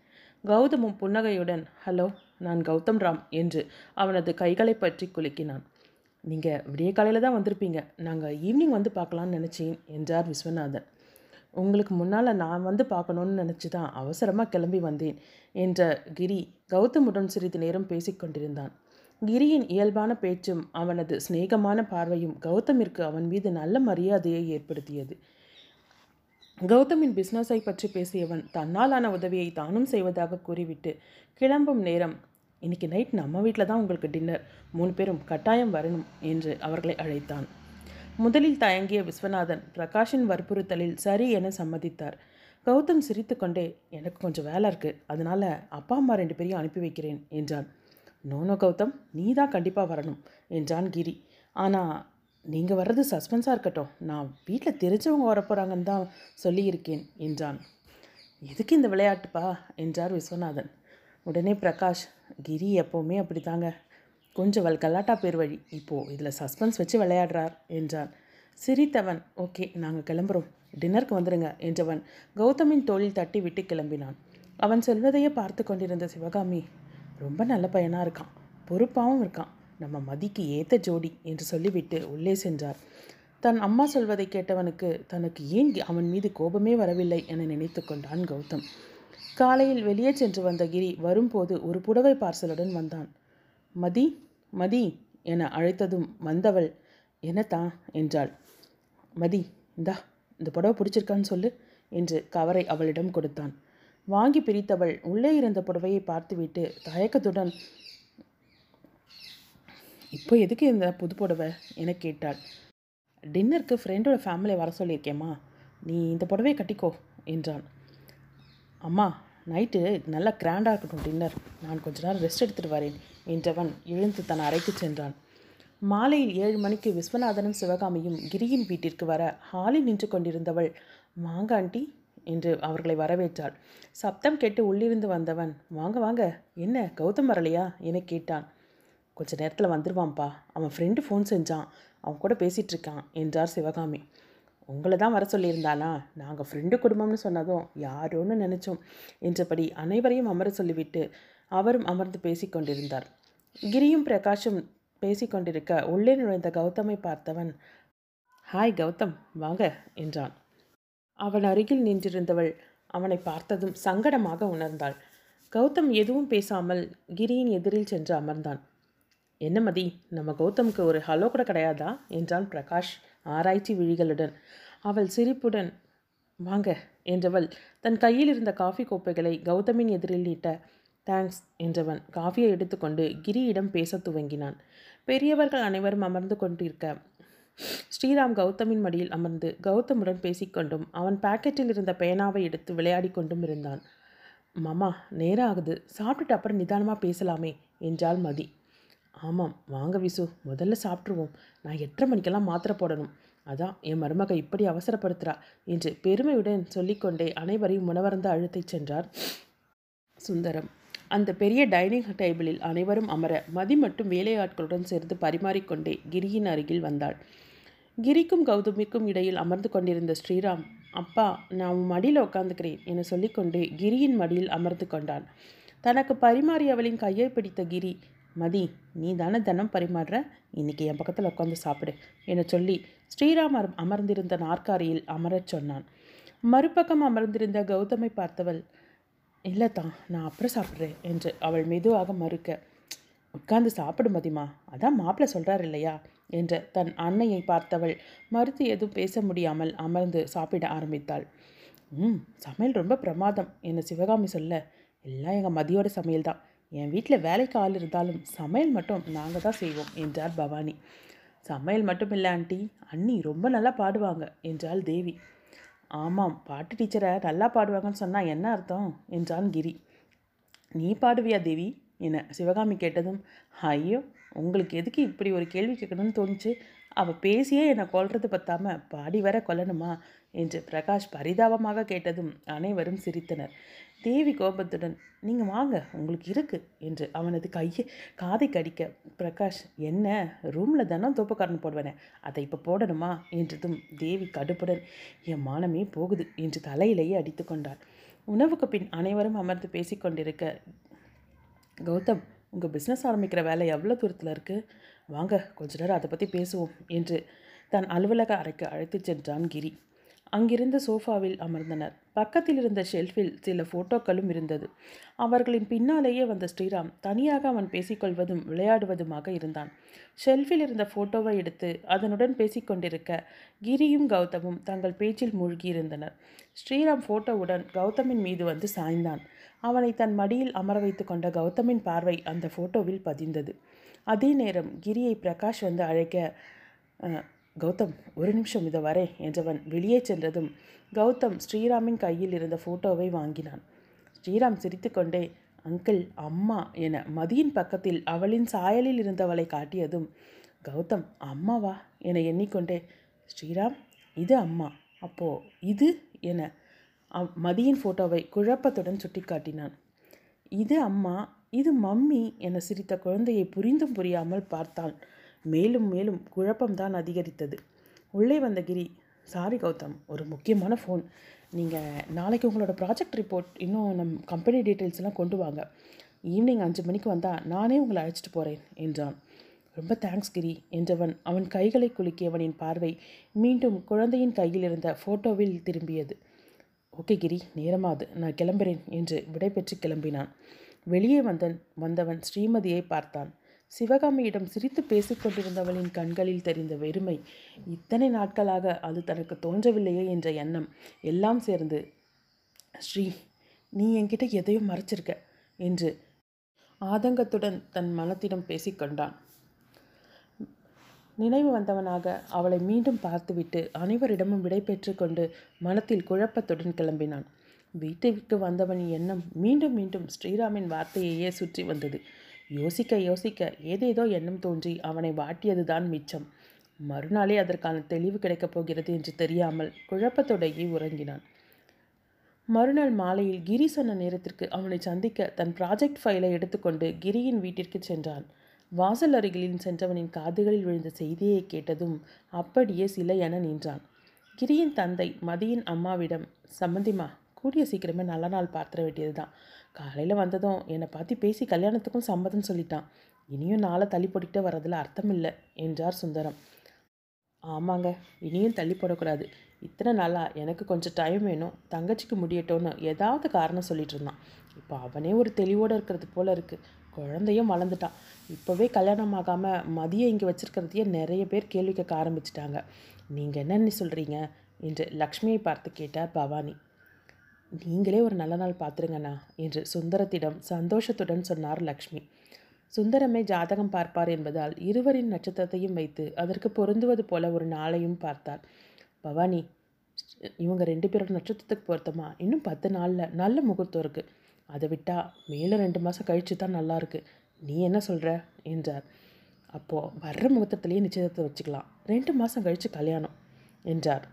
கௌதமும் புன்னகையுடன் ஹலோ நான் கௌதம் ராம் என்று அவனது கைகளை பற்றி குலுக்கினான். நீங்கள் விடிய காலையில் தான் வந்திருப்பீங்க. நாங்கள் ஈவினிங் வந்து பார்க்கலான்னு நினச்சேன் என்றார் விஸ்வநாதன். உங்களுக்கு முன்னால் நான் வந்து பார்க்கணுன்னு நினச்சி தான் அவசரமாக கிளம்பி வந்தேன் என்ற கிரி கௌதமுடன் சிறிது நேரம் பேசிக்கொண்டிருந்தான் கிரியின் இயல்பான பேச்சும் அவனது சிநேகமான பார்வையும் கௌதமிற்கு அவன் மீது நல்ல மரியாதையை ஏற்படுத்தியது. கௌதமின் பிஸ்னஸை பற்றி பேசியவன் தன்னாலான உதவியை தானும் செய்வதாக கூறிவிட்டு கிளம்பும் நேரம் இன்னைக்கு நைட் நம்ம வீட்டில் தான் உங்களுக்கு டின்னர் மூணு பேரும் கட்டாயம் வரணும் என்று அவர்களை அழைத்தான். முதலில் தயங்கிய விஸ்வநாதன் பிரகாஷின் வற்புறுத்தலில் சரி என சம்மதித்தார். கௌதம் சிரித்துக்கொண்டே எனக்கு கொஞ்சம் வேலை இருக்குது அதனால் அப்பா அம்மா ரெண்டு பேரையும் அனுப்பி வைக்கிறேன் என்றான். No no Gautham. நீ தான் கண்டிப்பாக வரணும் என்றான் கிரி. ஆனால் நீங்கள் வர்றது சஸ்பென்ஸாக இருக்கட்டும். நான் வீட்டில் தெரிஞ்சவங்க வரப்போகிறாங்கன்னு தான் சொல்லியிருக்கேன் என்றான். எதுக்கு இந்த விளையாட்டுப்பா? என்றார் விஸ்வநாதன். உடனே பிரகாஷ் கிரி எப்போவுமே அப்படி தாங்க கொஞ்சம் வல் கலாட்டா பேர் வழி. இப்போது இதில் சஸ்பென்ஸ் வச்சு விளையாடுறார் என்றான். சிரித்தவன் ஓகே நாங்கள் கிளம்புறோம். டின்னருக்கு வந்துடுங்க என்றவன் கௌதமின் தோளில் தட்டி விட்டு கிளம்பினான். அவன் சொல்வதையே பார்த்து கொண்டிருந்த சிவகாமி ரொம்ப நல்ல பையனாக இருக்கான். பொறுப்பாகவும் இருக்கான். நம்ம மதிக்கு ஏற்ற ஜோடி என்று சொல்லிவிட்டு உள்ளே சென்றார். தன் அம்மா சொல்வதை கேட்டவனுக்கு தனக்கு ஏன் அவன் மீது கோபமே வரவில்லை? என நினைத்து கொண்டான் கௌதம். காலையில் வெளியே சென்று வந்த கிரி வரும்போது ஒரு புடவை பார்சலுடன் வந்தான். மதி மதி என அழைத்ததும் வந்தவள் என்னத்தா என்றாள். மதி இந்தா இந்த புடவை பிடிச்சிருக்கான்னு சொல்லு என்று கவரை அவளிடம் கொடுத்தான். வாங்கி பிரித்தவள் உள்ளே இருந்த புடவையை பார்த்துவிட்டு தயக்கத்துடன் இப்போ எதுக்கு இந்த புது புடவை? என கேட்டாள். டின்னருக்கு ஃப்ரெண்டோட ஃபேமிலியை வர சொல்லியிருக்கேம்மா. நீ இந்த புடவையை கட்டிக்கோ என்றான். அம்மா நைட்டு நல்லா கிராண்டாக இருக்கட்டும் டின்னர். நான் கொஞ்ச நேரம் ரெஸ்ட் எடுத்துகிட்டு வரேன் என்றவன் எழுந்து தன் அறைக்கு சென்றான். மாலையில் ஏழு மணிக்கு விஸ்வநாதனும் சிவகாமியும் கிரியின் வீட்டிற்கு வர ஹாலில் நின்று கொண்டிருந்தவள் வாங்க ஆண்டி என்று அவர்களை வரவேற்றாள். சப்தம் கேட்டு உள்ளிருந்து வந்தவன் வாங்க வாங்க என்ன கௌதம் வரலையா? என கேட்டான். கொஞ்ச நேரத்தில் வந்துடுவான்ப்பா அவன் ஃப்ரெண்டு ஃபோன் செஞ்சான். அவன் கூட பேசிகிட்ருக்கான் என்றார் சிவகாமி. உங்களை தான் வர சொல்லியிருந்தானா நாங்கள் ஃப்ரெண்டு குடும்பம்னு சொன்னதும் யாரோன்னு நினச்சோம். என்றபடி அனைவரையும் அமர சொல்லிவிட்டு அவரும் அமர்ந்து பேசிக்கொண்டிருந்தார் கிரியும் பிரகாஷும் பேசிக்கொண்டிருக்க உள்ளே நுழைந்த கௌதமை பார்த்தவன் ஹாய் கௌதம் வாங்க என்றான். அவன் அருகில் நின்றிருந்தவள் அவனை பார்த்ததும் சங்கடமாக உணர்ந்தாள். கௌதம் எதுவும் பேசாமல் கிரியின் எதிரில் சென்று அமர்ந்தான். என்ன மதி நம்ம கௌதமுக்கு ஒரு ஹலோ கூட கிடையாதா? என்றான் பிரகாஷ். ஆராய்ச்சி விழிகளுடன். அவள் சிரிப்புடன் வாங்க என்றவள் தன் கையில் இருந்த காஃபி கோப்பைகளை கௌதமின் எதிரில் நீட்ட தேங்க்ஸ் என்றவன் காஃபியை எடுத்துக்கொண்டு கிரியிடம் பேசத் துவங்கினான். பெரியவர்கள் அனைவரும் அமர்ந்து கொண்டிருக்க ஸ்ரீராம் கௌதமின் மடியில் அமர்ந்து கௌதமுடன் பேசிக்கொண்டும் அவன் பாக்கெட்டில் இருந்த பேனாவை எடுத்து விளையாடி கொண்டும் இருந்தான். மாமா நேரம் ஆகுது சாப்பிட்டுட்டு அப்புறம் நிதானமாக பேசலாமே என்றாள் மதி. ஆமாம் வாங்க விசு முதல்ல சாப்பிட்ருவோம் நான் எட்டரை மணிக்கெல்லாம் மாத்திரை போடணும்? அதான் என் மருமக இப்படி அவசரப்படுத்துகிறா என்று பெருமையுடன் சொல்லிக்கொண்டே அனைவரையும் உணவர்ந்த அழுத்தைச் சென்றார் சுந்தரம். அந்த பெரிய டைனிங் டேபிளில் அனைவரும் அமர மதி மட்டும் வேலையாட்களுடன் சேர்ந்து பரிமாறிக்கொண்டே கிரியின் அருகில் வந்தாள். கிரிக்கும் கௌதமிக்கும் இடையில் அமர்ந்து கொண்டிருந்த ஸ்ரீராம் அப்பா நான் உன் மடியில் உட்காந்துக்கிறேன் என சொல்லிக்கொண்டே கிரியின் மடியில் அமர்ந்து கொண்டான். தனக்கு பரிமாறியவளின் கையை பிடித்த கிரி மதி நீ தானே தினம் பரிமாறுற இன்னைக்கு என் பக்கத்தில் உட்காந்து சாப்பிடு என சொல்லி ஸ்ரீராம் அமர்ந்திருந்த நாற்காலியில் அமரச் சொன்னான். மறுபக்கம் அமர்ந்திருந்த கௌதமை பார்த்தவள் இல்லை தான் நான் அப்புறம் சாப்பிட்றேன் என்று அவள் மெதுவாக மறுக்க உட்கார்ந்து சாப்பிடு மதிமா அதான் மாப்பிள்ளை சொல்கிறார் இல்லையா என்று தன் அன்னையை பார்த்தவள் மறுத்து எதுவும் பேச முடியாமல் அமர்ந்து சாப்பிட ஆரம்பித்தாள். ம் சமையல் ரொம்ப பிரமாதம் என்று சிவகாமி சொல்ல எல்லாம் எங்கள் மதியோட சமையல் தான் என் வீட்டில் வேலைக்கு ஆள் இருந்தாலும் சமையல் மட்டும் நாங்கள் தான் செய்வோம் என்றார் பவானி. சமையல் மட்டும் இல்லை ஆண்டி. அண்ணி ரொம்ப நல்லா பாடுவாங்க என்றாள் தேவி. ஆமாம் பாட்டு டீச்சரை நல்லா பாடுவாங்கன்னு சொன்னால் என்ன அர்த்தம்? என்றான் கிரி. நீ பாடுவியா தேவி? என சிவகாமி கேட்டதும் ஐயோ உங்களுக்கு எதுக்கு இப்படி ஒரு கேள்வி கேட்கணும்னு தோணுச்சு? அவள் பேசியே என்னை கொல்றது பத்தாமல் பாடி வர கொல்லணுமா? என்று பிரகாஷ் பரிதாபமாக கேட்டதும் அனைவரும் சிரித்தனர். தேவி கோபத்துடன் நீங்கள் வாங்க உங்களுக்கு இருக்குது என்று அவனது கையை காதை கடிக்க பிரகாஷ் என்ன? ரூமில் தானே தோப்பக்காரன் போடுவேனே? அதை இப்போ போடணுமா? என்றதும் தேவி கடுப்புடன் என் மானமே போகுது என்று தலையிலேயே அடித்து கொண்டாள். உணவுக்கு பின் அனைவரும் அமர்ந்து பேசிக்கொண்டிருக்க கௌதம் உங்கள் பிஸ்னஸ் ஆரம்பிக்கிற வேலை எவ்வளோ தூரத்தில் இருக்குது வாங்க கொஞ்ச நேரம் அதை பற்றி பேசுவோம் என்று தன் அலுவலக அறைக்கு அழைத்துச் சென்றான் கிரி. அங்கிருந்த சோஃபாவில் அமர்ந்தனர். பக்கத்தில் இருந்த ஷெல்ஃபில் சில ஃபோட்டோக்களும் இருந்தது. அவர்களின் பின்னாலேயே வந்த ஸ்ரீராம் தனியாக அவன் பேசிக்கொள்வதும் விளையாடுவதுமாக இருந்தான். ஷெல்ஃபில் இருந்த ஃபோட்டோவை எடுத்து அதனுடன் பேசிக்கொண்டிருக்க கிரியும் கௌதமும் தங்கள் பேச்சில் மூழ்கியிருந்தனர். ஸ்ரீராம் ஃபோட்டோவுடன் கௌதமின் மீது வந்து சாய்ந்தான். அவனை தன் மடியில் அமர வைத்து கொண்ட கௌதமின் பார்வை அந்த ஃபோட்டோவில் பதிந்தது. அதே நேரம் கிரியை பிரகாஷ் வந்து அழைக்க கௌதம் ஒரு நிமிஷம் இதை வரே என்றவன் வெளியே சென்றதும் கௌதம் ஸ்ரீராமின் கையில் இருந்த ஃபோட்டோவை வாங்கினான். ஸ்ரீராம் சிரித்துக்கொண்டே அங்கிள் அம்மா என மதியின் பக்கத்தில் அவளின் சாயலில் இருந்தவளை காட்டியதும் கௌதம் அம்மாவா என எண்ணிக்கொண்டே ஸ்ரீராம் இது அம்மா அப்போ இது என மதியின் ஃபோட்டோவை குழப்பத்துடன் சுட்டிக்காட்டினான். இது அம்மா இது மம்மி என சிரித்த குழந்தையை புரிந்தும் புரியாமல் பார்த்தாள். மேலும் மேலும் குழப்பம்தான் அதிகரித்தது. உள்ளே வந்த கிரி சாரி கௌதம் ஒரு முக்கியமான ஃபோன் நீங்கள் நாளைக்கு உங்களோட ப்ராஜெக்ட் ரிப்போர்ட் இன்னும் நம் கம்பெனி டீட்டெயில்ஸ் எல்லாம் கொண்டு வாங்க. ஈவினிங் அஞ்சு மணிக்கு வந்தால் நானே உங்களை அழைச்சிட்டு போகிறேன் என்றான். ரொம்ப தேங்க்ஸ் கிரி என்றவன் அவன் கைகளை குலுக்கியவனின் பார்வை மீண்டும் குழந்தையின் கையில் இருந்த ஃபோட்டோவில் திரும்பியது. ஓகே கிரி நேரமாது நான் கிளம்புறேன் என்று விடைபெற்று கிளம்பினான். வெளியே வந்தன் வந்தவன் ஸ்ரீமதியை பார்த்தான். சிவகாமியிடம் சிரித்து பேசிக்கொண்டிருந்தவளின் கண்களில் தெரிந்த வெறுமை இத்தனை நாட்களாக அது தனக்கு தோன்றவில்லையே என்ற எண்ணம் எல்லாம் சேர்ந்து ஸ்ரீ நீ என்கிட்ட எதையும் மறைச்சிருக்க என்று ஆதங்கத்துடன் தன் மனத்திடம் பேசிக்கொண்டான் நினைவு வந்தவனாக அவளை மீண்டும் பார்த்துவிட்டு அனைவரிடமும் விடை கொண்டு மனத்தில் குழப்பத்துடன் கிளம்பினான். வீட்டிற்கு வந்தவனின் எண்ணம் மீண்டும் மீண்டும் ஸ்ரீராமின் வார்த்தையையே சுற்றி வந்தது. யோசிக்க யோசிக்க ஏதேதோ எண்ணம் தோன்றி அவனை வாட்டியதுதான் மிச்சம். மறுநாளே அதற்கான தெளிவு கிடைக்கப் போகிறது என்று தெரியாமல் குழப்பத்தோடையே உறங்கினான். மறுநாள் மாலையில் கிரி சொன்ன நேரத்திற்கு அவனை சந்திக்க தன் ப்ராஜெக்ட் ஃபைலை எடுத்துக்கொண்டு கிரியின் வீட்டிற்கு சென்றான். வாசல் அருகிலின் சென்றவனின் காதுகளில் விழுந்த செய்தியை கேட்டதும் அப்படியே சிலை என நின்றான். கிரியின் தந்தை மதியின் அம்மாவிடம் சம்மந்திமா கூடிய சீக்கிரமே நல்ல நாள் பார்த்துட வேண்டியதுதான். காலையில் வந்ததும் என்னை பார்த்து பேசி கல்யாணத்துக்கும் சம்மதம் சொல்லிட்டான். இனியும் நாளை தள்ளி போட்டுக்கிட்டே வரதில் அர்த்தம் இல்லை என்றார் சுந்தரம். ஆமாங்க இனியும் தள்ளி போடக்கூடாது. இத்தனை நாளாக எனக்கு கொஞ்சம் டைம் வேணும் தங்கச்சிக்கு முடியட்டோன்னு ஏதாவது காரணம் சொல்லிட்டு இருந்தான். இப்போ அவனே ஒரு தெளிவோடு இருக்கிறது போல் இருக்குது குழந்தையும் வளர்ந்துட்டான். இப்போவே கல்யாணம் ஆகாமல் மதியம் இங்கே வச்சுருக்கிறதையே நிறைய பேர் கேள்வி கேட்க ஆரம்பிச்சிட்டாங்க. நீங்கள் என்னன்னு சொல்கிறீங்க என்று லக்ஷ்மியை பார்த்து கேட்டார் பவானி. நீங்களே ஒரு நல்ல நாள் பார்த்துருங்கண்ணா என்று சுந்தரத்திடம் சந்தோஷத்துடன் சொன்னார் லக்ஷ்மி. சுந்தரமே ஜாதகம் பார்ப்பார் என்பதால் இருவரின் நட்சத்திரத்தையும் வைத்து அதற்கு பொருந்துவது போல ஒரு நாளையும் பார்த்தார். பவானி இவங்க ரெண்டு பேரோட நட்சத்திரத்துக்கு பொருத்தமா? இன்னும் பத்து நாளில் நல்ல முகூர்த்தம் இருக்குது அதை விட்டால் மேலே ரெண்டு மாதம் கழித்து தான் நல்லாயிருக்கு நீ என்ன சொல்கிற என்றார். அப்போது வர்ற முகூர்த்தத்துலேயே நிச்சயத்தை வச்சுக்கலாம். ரெண்டு மாதம் கழித்து கல்யாணம் என்றார்.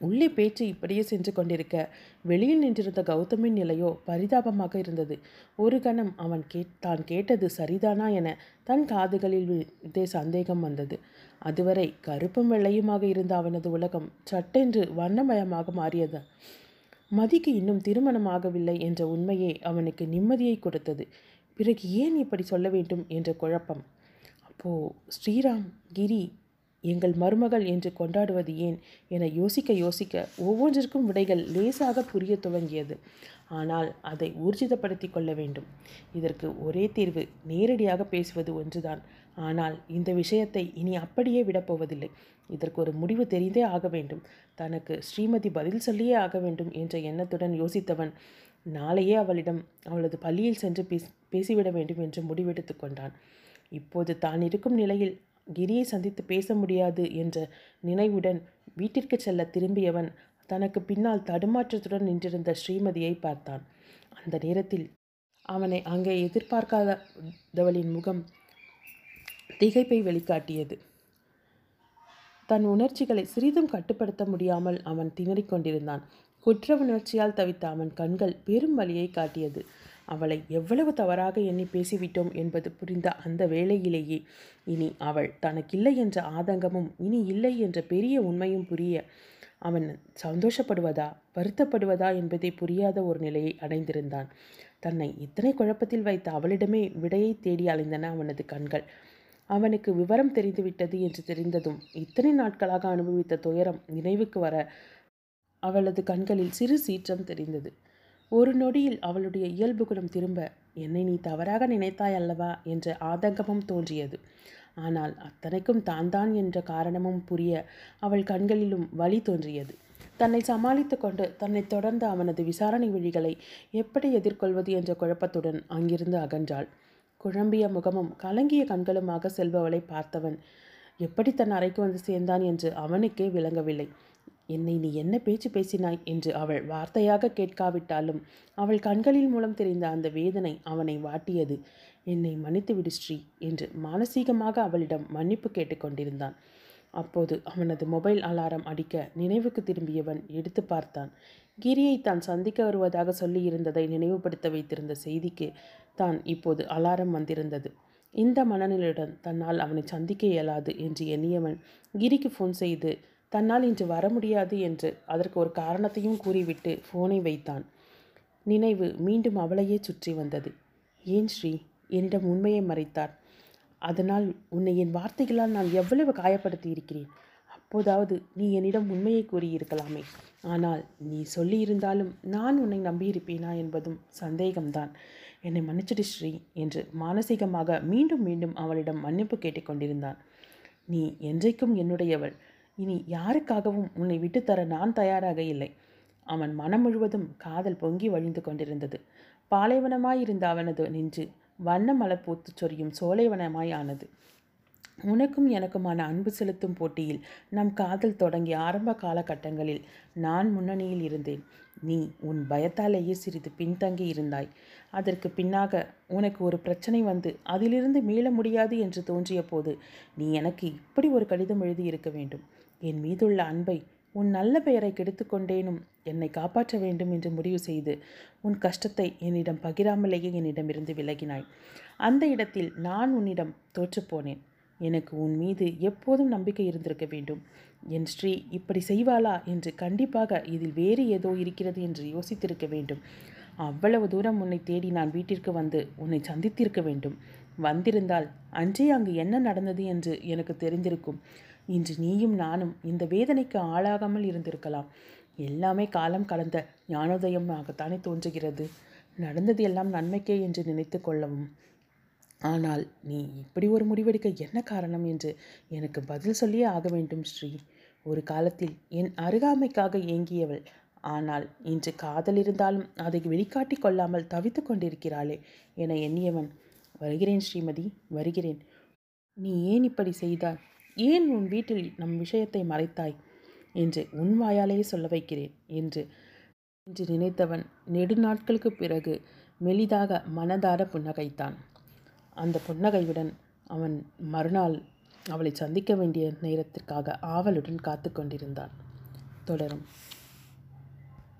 உள்ளே பேச்சு இப்படியே சென்று கொண்டிருக்க வெளியில் நின்றிருந்த கௌதமின் நிலையோ பரிதாபமாக இருந்தது. ஒரு கணம் அவன் கேட் தான் கேட்டது சரிதானா என தன் காதுகளில் விழுந்தே சந்தேகம் வந்தது. அதுவரை கருப்பும் வெள்ளையுமாக இருந்த அவனது உலகம் சட்டென்று வண்ணமயமாக மாறியது. மதிக்கு இன்னும் திருமணமாகவில்லை என்ற உண்மையே அவனுக்கு நிம்மதியை கொடுத்தது. பிறகு ஏன் இப்படி சொல்ல வேண்டும் என்ற குழப்பம். அப்போ ஸ்ரீராம் கிரி எங்கள் மருமகள் என்று கொண்டாடுவது ஏன்? என யோசிக்க யோசிக்க ஒவ்வொன்றிற்கும் விடைகள் லேசாக புரிய துவங்கியது. ஆனால் அதை ஊர்ஜிதப்படுத்தி கொள்ள வேண்டும். இதற்கு ஒரே தீர்வு நேரடியாக பேசுவது ஒன்றுதான். ஆனால் இந்த விஷயத்தை இனி அப்படியே விடப்போவதில்லை இதற்கு ஒரு முடிவு தெரிந்தே ஆக வேண்டும். தனக்கு ஸ்ரீமதி பதில் சொல்லியே ஆக வேண்டும் என்ற எண்ணத்துடன் யோசித்தவன் நாளையே அவளிடம் அவளது பள்ளியில் சென்று பேசிவிட வேண்டும் என்று முடிவெடுத்து கொண்டான். இப்போது தான் இருக்கும் நிலையில் கிரியை சந்தித்து பேச முடியாது என்ற நினைவுடன் வீட்டிற்கு செல்ல திரும்பியவன் தனக்கு பின்னால் தடுமாற்றத்துடன் நின்றிருந்த ஸ்ரீமதியை பார்த்தான். அந்த நேரத்தில் அவனை அங்கே எதிர்பார்க்காதவளின் முகம் திகைப்பை வெளிக்காட்டியது. தன் உணர்ச்சிகளை சிறிதும் கட்டுப்படுத்த முடியாமல் அவன் திணறிக் கொண்டிருந்தான். குற்ற உணர்ச்சியால் தவித்த அவன் கண்கள் பெரும் வழியை காட்டியது. அவளை எவ்வளவு தவறாக எண்ணி பேசிவிட்டோம் என்பது புரிந்த அந்த வேளையிலேயே இனி அவள் தனக்கில்லை என்ற ஆதங்கமும் இனி இல்லை என்ற பெரிய உண்மையும் புரிய அவன் சந்தோஷப்படுவதா வருத்தப்படுவதா என்பதை புரியாத ஒரு நிலையை அடைந்திருந்தான். தன்னை இத்தனை குழப்பத்தில் வைத்த அவளிடமே விடையை தேடி அலைந்தன அவனது கண்கள். அவனுக்கு விவரம் தெரிந்துவிட்டது என்று தெரிந்ததும் இத்தனை நாட்களாக அனுபவித்த துயரம் நினைவுக்கு வர அவளது கண்களில் சிறு சீற்றம் தெரிந்தது. ஒரு நொடியில் அவளுடைய இயல்பு குணம் திரும்ப என்னை நீ தவறாக நினைத்தாய் அல்லவா? என்ற ஆதங்கமும் தோன்றியது. ஆனால் அத்தனைக்கும் தான் தான் என்ற காரணமும் புரிய அவள் கண்களிலும் வலி தோன்றியது. தன்னை சமாளித்து கொண்டு தன்னை தொடர்ந்த அவனது விசாரணை விழிகளை எப்படி எதிர்கொள்வது என்ற குழப்பத்துடன் அங்கிருந்து அகன்றாள். குழம்பிய முகமும் கலங்கிய கண்களுமாக செல்பவளை பார்த்தவன் எப்படி தன் அறைக்கு வந்து சேர்ந்தான்? என்று அவனுக்கே விளங்கவில்லை. என்னை நீ என்ன பேச்சு பேசினாய் என்று அவள் வார்த்தையாக கேட்காவிட்டாலும் அவள் கண்களின் மூலம் தெரிந்த அந்த வேதனை அவனை வாட்டியது. என்னை மன்னித்து விடு ஸ்ரீ என்று மானசீகமாக அவளிடம் மன்னிப்பு கேட்டுக்கொண்டிருந்தான் அப்போது அவனது மொபைல் அலாரம் அடிக்க நினைவுக்கு திரும்பியவன் எடுத்து பார்த்தான். கிரியை தான் சந்திக்க வருவதாக சொல்லியிருந்ததை நினைவுபடுத்த வைத்திருந்த செய்திக்கு தான் இப்போது அலாரம் வந்திருந்தது. இந்த மனநிலையுடன் தன்னால் அவனை சந்திக்க இயலாது என்று எண்ணியவன் கிரிக்கு ஃபோன் செய்து தன்னால் இன்று வர முடியாது என்று அதற்கு ஒரு காரணத்தையும் கூறிவிட்டு ஃபோனை வைத்தான். நினைவு மீண்டும் அவளையே சுற்றி வந்தது. ஏன் ஸ்ரீ? என்னிடம் உண்மையை மறைத்தார். அதனால் உன்னை என் வார்த்தைகளால் நான் எவ்வளவு காயப்படுத்தி இருக்கிறேன் அப்போதாவது நீ என்னிடம் உண்மையை கூறியிருக்கலாமே. ஆனால் நீ சொல்லியிருந்தாலும் நான் உன்னை நம்பியிருப்பேனா என்பதும் சந்தேகம்தான். என்னை மன்னிச்சிடு ஸ்ரீ என்று மானசீகமாக மீண்டும் மீண்டும் அவளிடம் மன்னிப்பு கேட்டுக்கொண்டிருந்தான். நீ என்றைக்கும் என்னுடையவள். இனி யாருக்காகவும் உன்னை விட்டுத்தர நான் தயாராக இல்லை. அவன் மனம் முழுவதும் காதல் பொங்கி வழிந்து கொண்டிருந்தது. பாலைவனமாயிருந்த அவனது நெஞ்சு வண்ண மலர் பூத்துச் சொரியும் சோலைவனமாய் ஆனது. உனக்கும் எனக்குமான அன்பு செலுத்தும் போட்டியில் நம் காதல் தொடங்கிய ஆரம்ப காலகட்டங்களில் நான் முன்னணியில் இருந்தேன். நீ உன் பயத்தாலேயே சிறிது பின்தங்கி இருந்தாய். அதற்கு பின்னாக உனக்கு ஒரு பிரச்சனை வந்து அதிலிருந்து மீள முடியாது என்று தோன்றிய போது நீ எனக்கு இப்படி ஒரு கடிதம் எழுதி இருக்க வேண்டும். என் மீதுள்ள அன்பை உன் நல்ல பெயரை கெடுத்துக்கொண்டேனும் என்னை காப்பாற்ற வேண்டும் என்று முடிவு செய்து உன் கஷ்டத்தை என்னிடம் பகிராமலேயே என்னிடமிருந்து விலகினாய். அந்த இடத்தில் நான் உன்னிடம் தோற்றுப்போனேன். எனக்கு உன் மீது எப்போதும் நம்பிக்கை இருந்திருக்க வேண்டும். என் ஸ்ரீ இப்படி செய்வாளா என்று கண்டிப்பாக இதில் வேறு ஏதோ இருக்கிறது என்று யோசித்திருக்க வேண்டும். அவ்வளவு தூரம் உன்னை தேடி நான் வீட்டிற்கு வந்து உன்னை சந்தித்திருக்க வேண்டும். வந்திருந்தால் அன்றே அங்கு என்ன நடந்தது என்று எனக்கு தெரிந்திருக்கும். இன்று நீயும் நானும் இந்த வேதனைக்கு ஆளாகாமல் இருந்திருக்கலாம். எல்லாமே காலம் கலந்த ஞானோதயமாகத்தானே தோன்றுகிறது. நடந்தது எல்லாம் நன்மைக்கே என்று நினைத்து கொள்ளவும். ஆனால் நீ இப்படி ஒரு முடிவெடுக்க என்ன காரணம் என்று எனக்கு பதில் சொல்லியே ஆக வேண்டும் ஸ்ரீ. ஒரு காலத்தில் என் அருகாமைக்காக ஏங்கியவள். ஆனால் இன்று காதல் இருந்தாலும் அதை வெளிக்காட்டி கொள்ளாமல் தவித்து கொண்டிருக்கிறாளே என எண்ணியவன். வருகிறேன் ஸ்ரீமதி வருகிறேன். நீ ஏன் இப்படி செய்தாய்? ஏன் உன் வீட்டில் நம் விஷயத்தை மறைத்தாய்? என்று உன் வாயாலேயே சொல்ல வைக்கிறேன் என்று என்று நினைத்தவன் நெடுநாட்களுக்கு பிறகு மெலிதாக மனதார புன்னகைத்தான். அந்த புன்னகையுடன் அவன் மறுநாள் அவளை சந்திக்க வேண்டிய நேரத்திற்காக ஆவலுடன் காத்து கொண்டிருந்தான். தொடரும்.